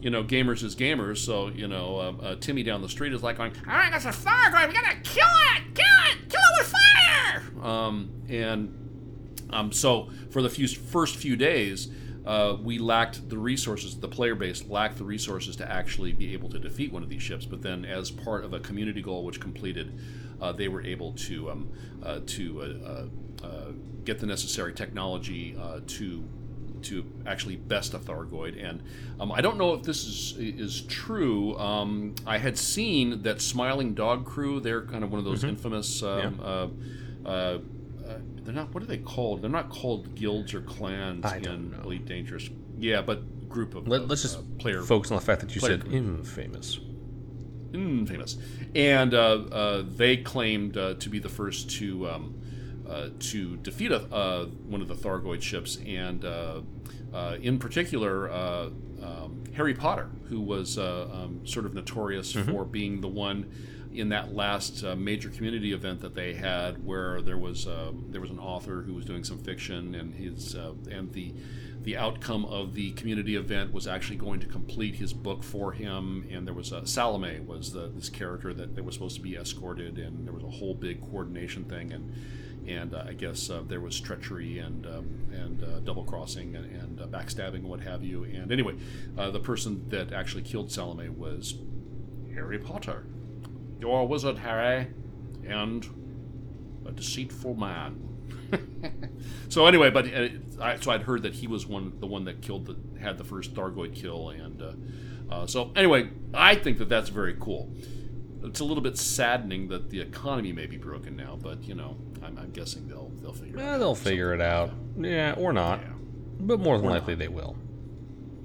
you know, gamers is gamers. So you know, uh, uh, Timmy down the street is like going, "All right, that's a Thargoid. We gotta kill it, kill it, kill it with fire." Um, and um, so for the few, first few days, uh, we lacked the resources. The player base lacked the resources to actually be able to defeat one of these ships. But then, as part of a community goal which completed, uh, they were able to um, uh, to uh, uh, uh, get the necessary technology uh, to to actually best a Thargoid. And um, I don't know if this is is true. Um, I had seen that Smiling Dog Crew. They're kind of one of those infamous. Um, uh, they're not. What are they called? They're not called guilds or clans I in know. Elite Dangerous. Yeah, but group of. Let, us just uh, player focus on the fact that you said group. infamous. infamous, and uh, uh, they claimed uh, to be the first to um, uh, to defeat a, uh, one of the Thargoid ships, and uh, uh, in particular uh, um, Harry Potter, who was uh, um, sort of notorious for being the one in that last uh, major community event that they had, where there was uh, there was an author who was doing some fiction, and his uh, and the the outcome of the community event was actually going to complete his book for him. And there was a Salome was the, this character that, that was supposed to be escorted, and there was a whole big coordination thing, and and uh, I guess uh, there was treachery and um, and uh, double crossing and, and uh, backstabbing what have you. And anyway, uh, the person that actually killed Salome was Harry Potter. You're a wizard, Harry, and a deceitful man. *laughs* so anyway, but uh, I, so I'd heard that he was one, the one that killed, the, had the first Thargoid kill, and uh, uh, so anyway, I think that that's very cool. It's a little bit saddening that the economy may be broken now, but you know, I'm, I'm guessing they'll they'll figure. Eh, it they'll out. figure it out. Yeah, or not. Yeah. But more than Or likely not. they will.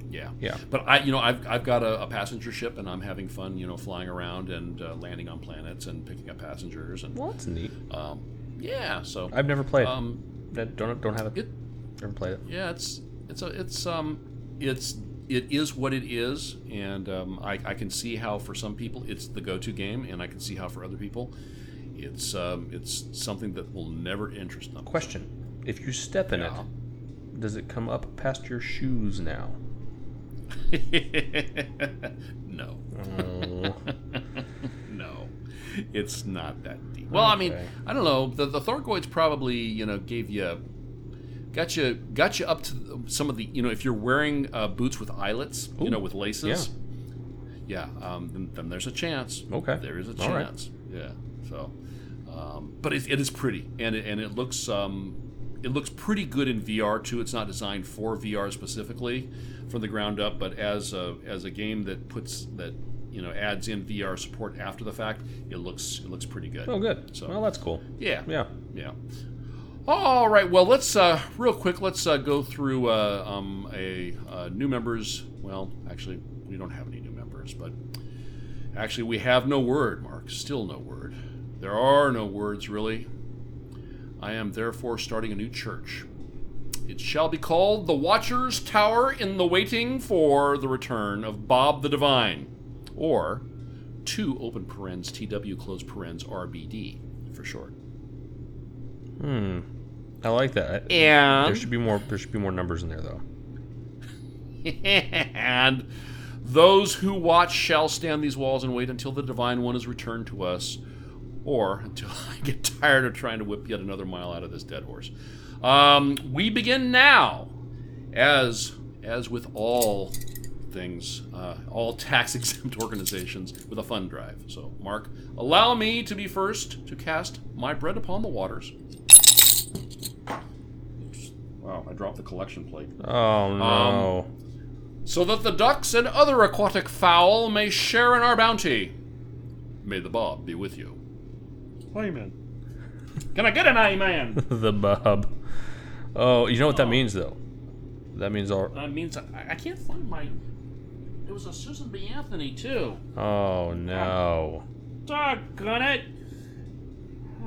Yeah. Yeah. But I, you know, I've, I've got a, a passenger ship, and I'm having fun, you know, flying around and uh, landing on planets and picking up passengers, and Well, that's neat. um, yeah. So I've never played. um, That- don't don't have it. it Never played it. yeah, it's it's a it's um it's it is what it is, and um, I, I can see how for some people it's the go-to game, and I can see how for other people it's um, it's something that will never interest them. Question: If you step in Yeah. it, does it come up past your shoes now? *laughs* no. Oh, *laughs* no. It's not that deep. Well, I mean, I don't know. The, the Thargoids probably, you know, gave you. Got you, got you up to some of the, you know, if you're wearing uh, boots with eyelets, you know, with laces, yeah, um, then, then there's a chance. Okay. there is a All right. chance. Yeah. So, um, but it, it is pretty, and it, and it looks, um, it looks pretty good in VR too. It's not designed for VR specifically from the ground up, but as a as a game that puts that you know adds in VR support after the fact, it looks it looks pretty good. oh, good. So- well, that's cool. Yeah. Yeah. Yeah. All right. Well, let's uh, real quick. Let's uh, go through uh, um, a uh, new members. Well, actually, we don't have any new members, but actually, we have no word. Mark, still no word. There are no words really. I am therefore starting a new church. It shall be called the Watcher's Tower in the waiting for the return of Bob the Divine, or two open parens TW close parens RBD for short. Hmm. I like that. And There should be more. There should be more numbers in there, though. *laughs* and those who watch shall stand these walls and wait until the divine one is returned to us, or until *laughs* I get tired of trying to whip yet another mile out of this dead horse. Um, we begin now, as as with all things, uh, all *laughs* tax exempt organizations, with a fund drive. So, Mark, allow me to be first to cast my bread upon the waters. Oops. Wow, I dropped the collection plate Oh no. so that the ducks and other aquatic fowl may share in our bounty. May the Bob be with you. Amen. Can I get an amen? *laughs* the bub. Oh, you know what that means, though. That means all. that means I, I can't find my. It was a Susan B. Anthony too. Oh no. Doggone it!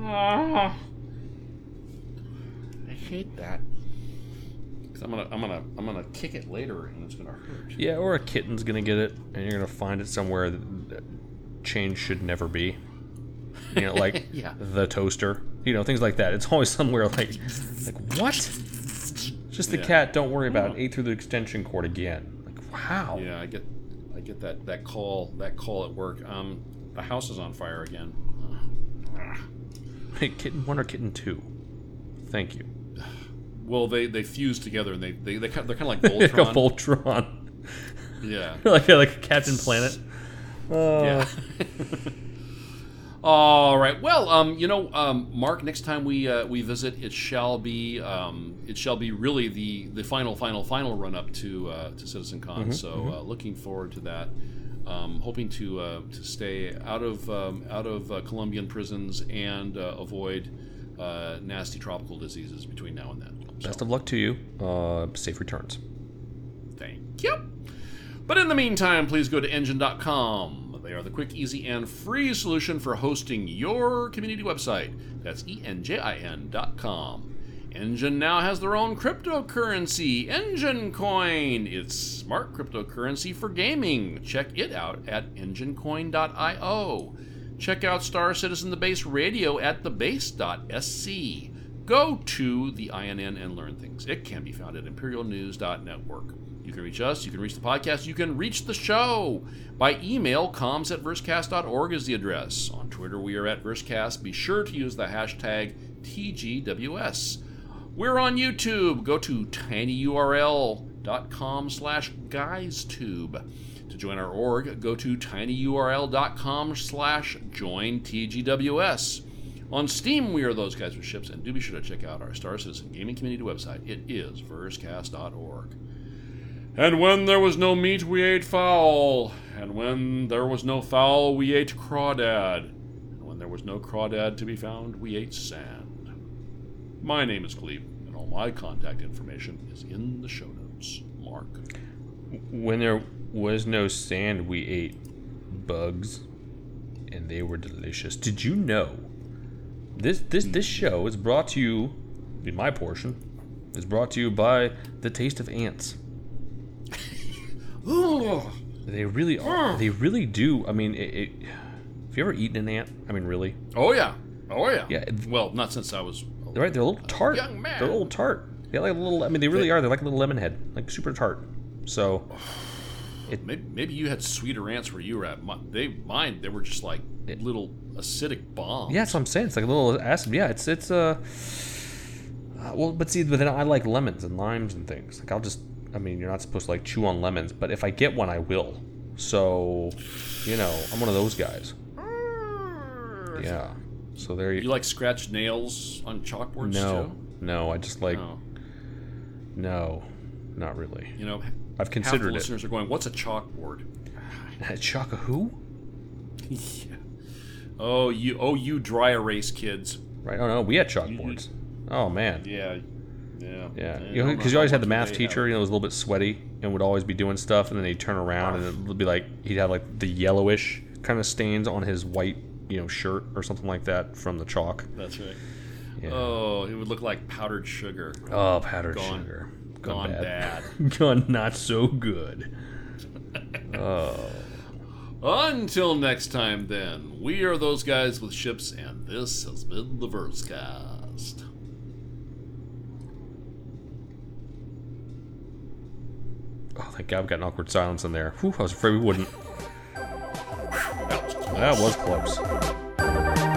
Ah. I hate that. 'Cause I'm gonna, I'm gonna, I'm gonna kick it later, and it's gonna hurt. Yeah, or a kitten's gonna get it, and you're gonna find it somewhere that change should never be. You know, like *laughs* Yeah. the toaster. You know, things like that. It's always *laughs* somewhere like, like what? Just the Yeah. cat. Don't worry about it. Ate through the extension cord again. Like wow. Yeah, I get, I get that that call that call at work. Um, the house is on fire again. Wait, kitten one or kitten two? Thank you. Well, they they fuse together and they they they kind they're kind of like *laughs* Voltron. like a Voltron. Voltron. yeah, like a, like a Captain Planet. Uh, yeah. All right. Well, um, you know, um, Mark. Next time we uh, we visit, it shall be um, it shall be really the the final final final run up to uh, to Citizen Con. so Uh, looking forward to that. Um, hoping to uh, to stay out of um, out of uh, Colombian prisons and uh, avoid uh, nasty tropical diseases between now and then. So, Best of luck to you. Uh, safe returns. Thank you. But in the meantime, please go to enjin.com. They are the quick, easy, and free solution for hosting your community website. That's enjin.com. Enjin now has their own cryptocurrency, Enjin Coin. It's smart cryptocurrency for gaming. Check it out at enjincoin.io. Check out Star Citizen the Base Radio at thebase.sc. Go to the INN and learn things. It can be found at imperialnews.network. You can reach us, you can reach the podcast, you can reach the show by email. Comms at versecast.org is the address. On Twitter, we are at Versecast. Be sure to use the hashtag TGWS. We're on YouTube. Go to tinyurl.com slash guystube. To join our org, go to tinyurl.com slash join TGWS. On Steam, we are those guys with ships, and do be sure to check out our Star Citizen gaming community website. It is versecast.org. And when there was no meat, we ate fowl. And when there was no fowl, we ate crawdad. And when there was no crawdad to be found, we ate sand. My name is Cleve, and all my contact information is in the show notes. Mark. When there was no sand, we ate bugs, and they were delicious. Did you know? This this this show is brought to you, in my portion, is brought to you by the taste of ants. They really are. They really do. I mean, it, it, have you ever eaten an ant? I mean, really? Oh, yeah. Oh, yeah. Yeah. Well, not since I was They're right. They're a little tart. Young man. They're a little tart. They like a little. I mean, they really are. They're like a little lemon head, like super tart. So *sighs* Maybe, maybe you had sweeter ants where you were at. Mi- They mine, they were just like little acidic bombs. yeah, that's what I'm saying. It's like a little acid. Yeah, it's it's uh. uh, *sighs* well, but see, but then I like lemons and limes and things. Like I'll just. I mean, you're not supposed to like chew on lemons, but if I get one, I will. So, you know, I'm one of those guys. Yeah. So there you. You like scratch nails on chalkboards no, too? no. I just like No. no, not really. You know, I've half the considered it. listeners are going, "What's a chalkboard?" *sighs* Chaka who? *laughs* yeah. Oh, you, oh, you dry erase kids. Right. Oh no, we had chalkboards. Oh man. Yeah, yeah, Yeah, I you know, because you always had the math teacher, you know, was a little bit sweaty and would always be doing stuff, and then he'd turn around and it would be like he'd have like the yellowish kind of stains on his white, you know, shirt or something like that from the chalk. That's right. Yeah. Oh, it would look like powdered sugar. Oh, powdered Gone. sugar, Gone bad. *laughs* gone not so good. oh, Until next time, then, we are those guys with ships, and this has been the Versecast. Oh, thank God, we got an awkward silence in there. Whew, I was afraid we wouldn't. That was close. That was close.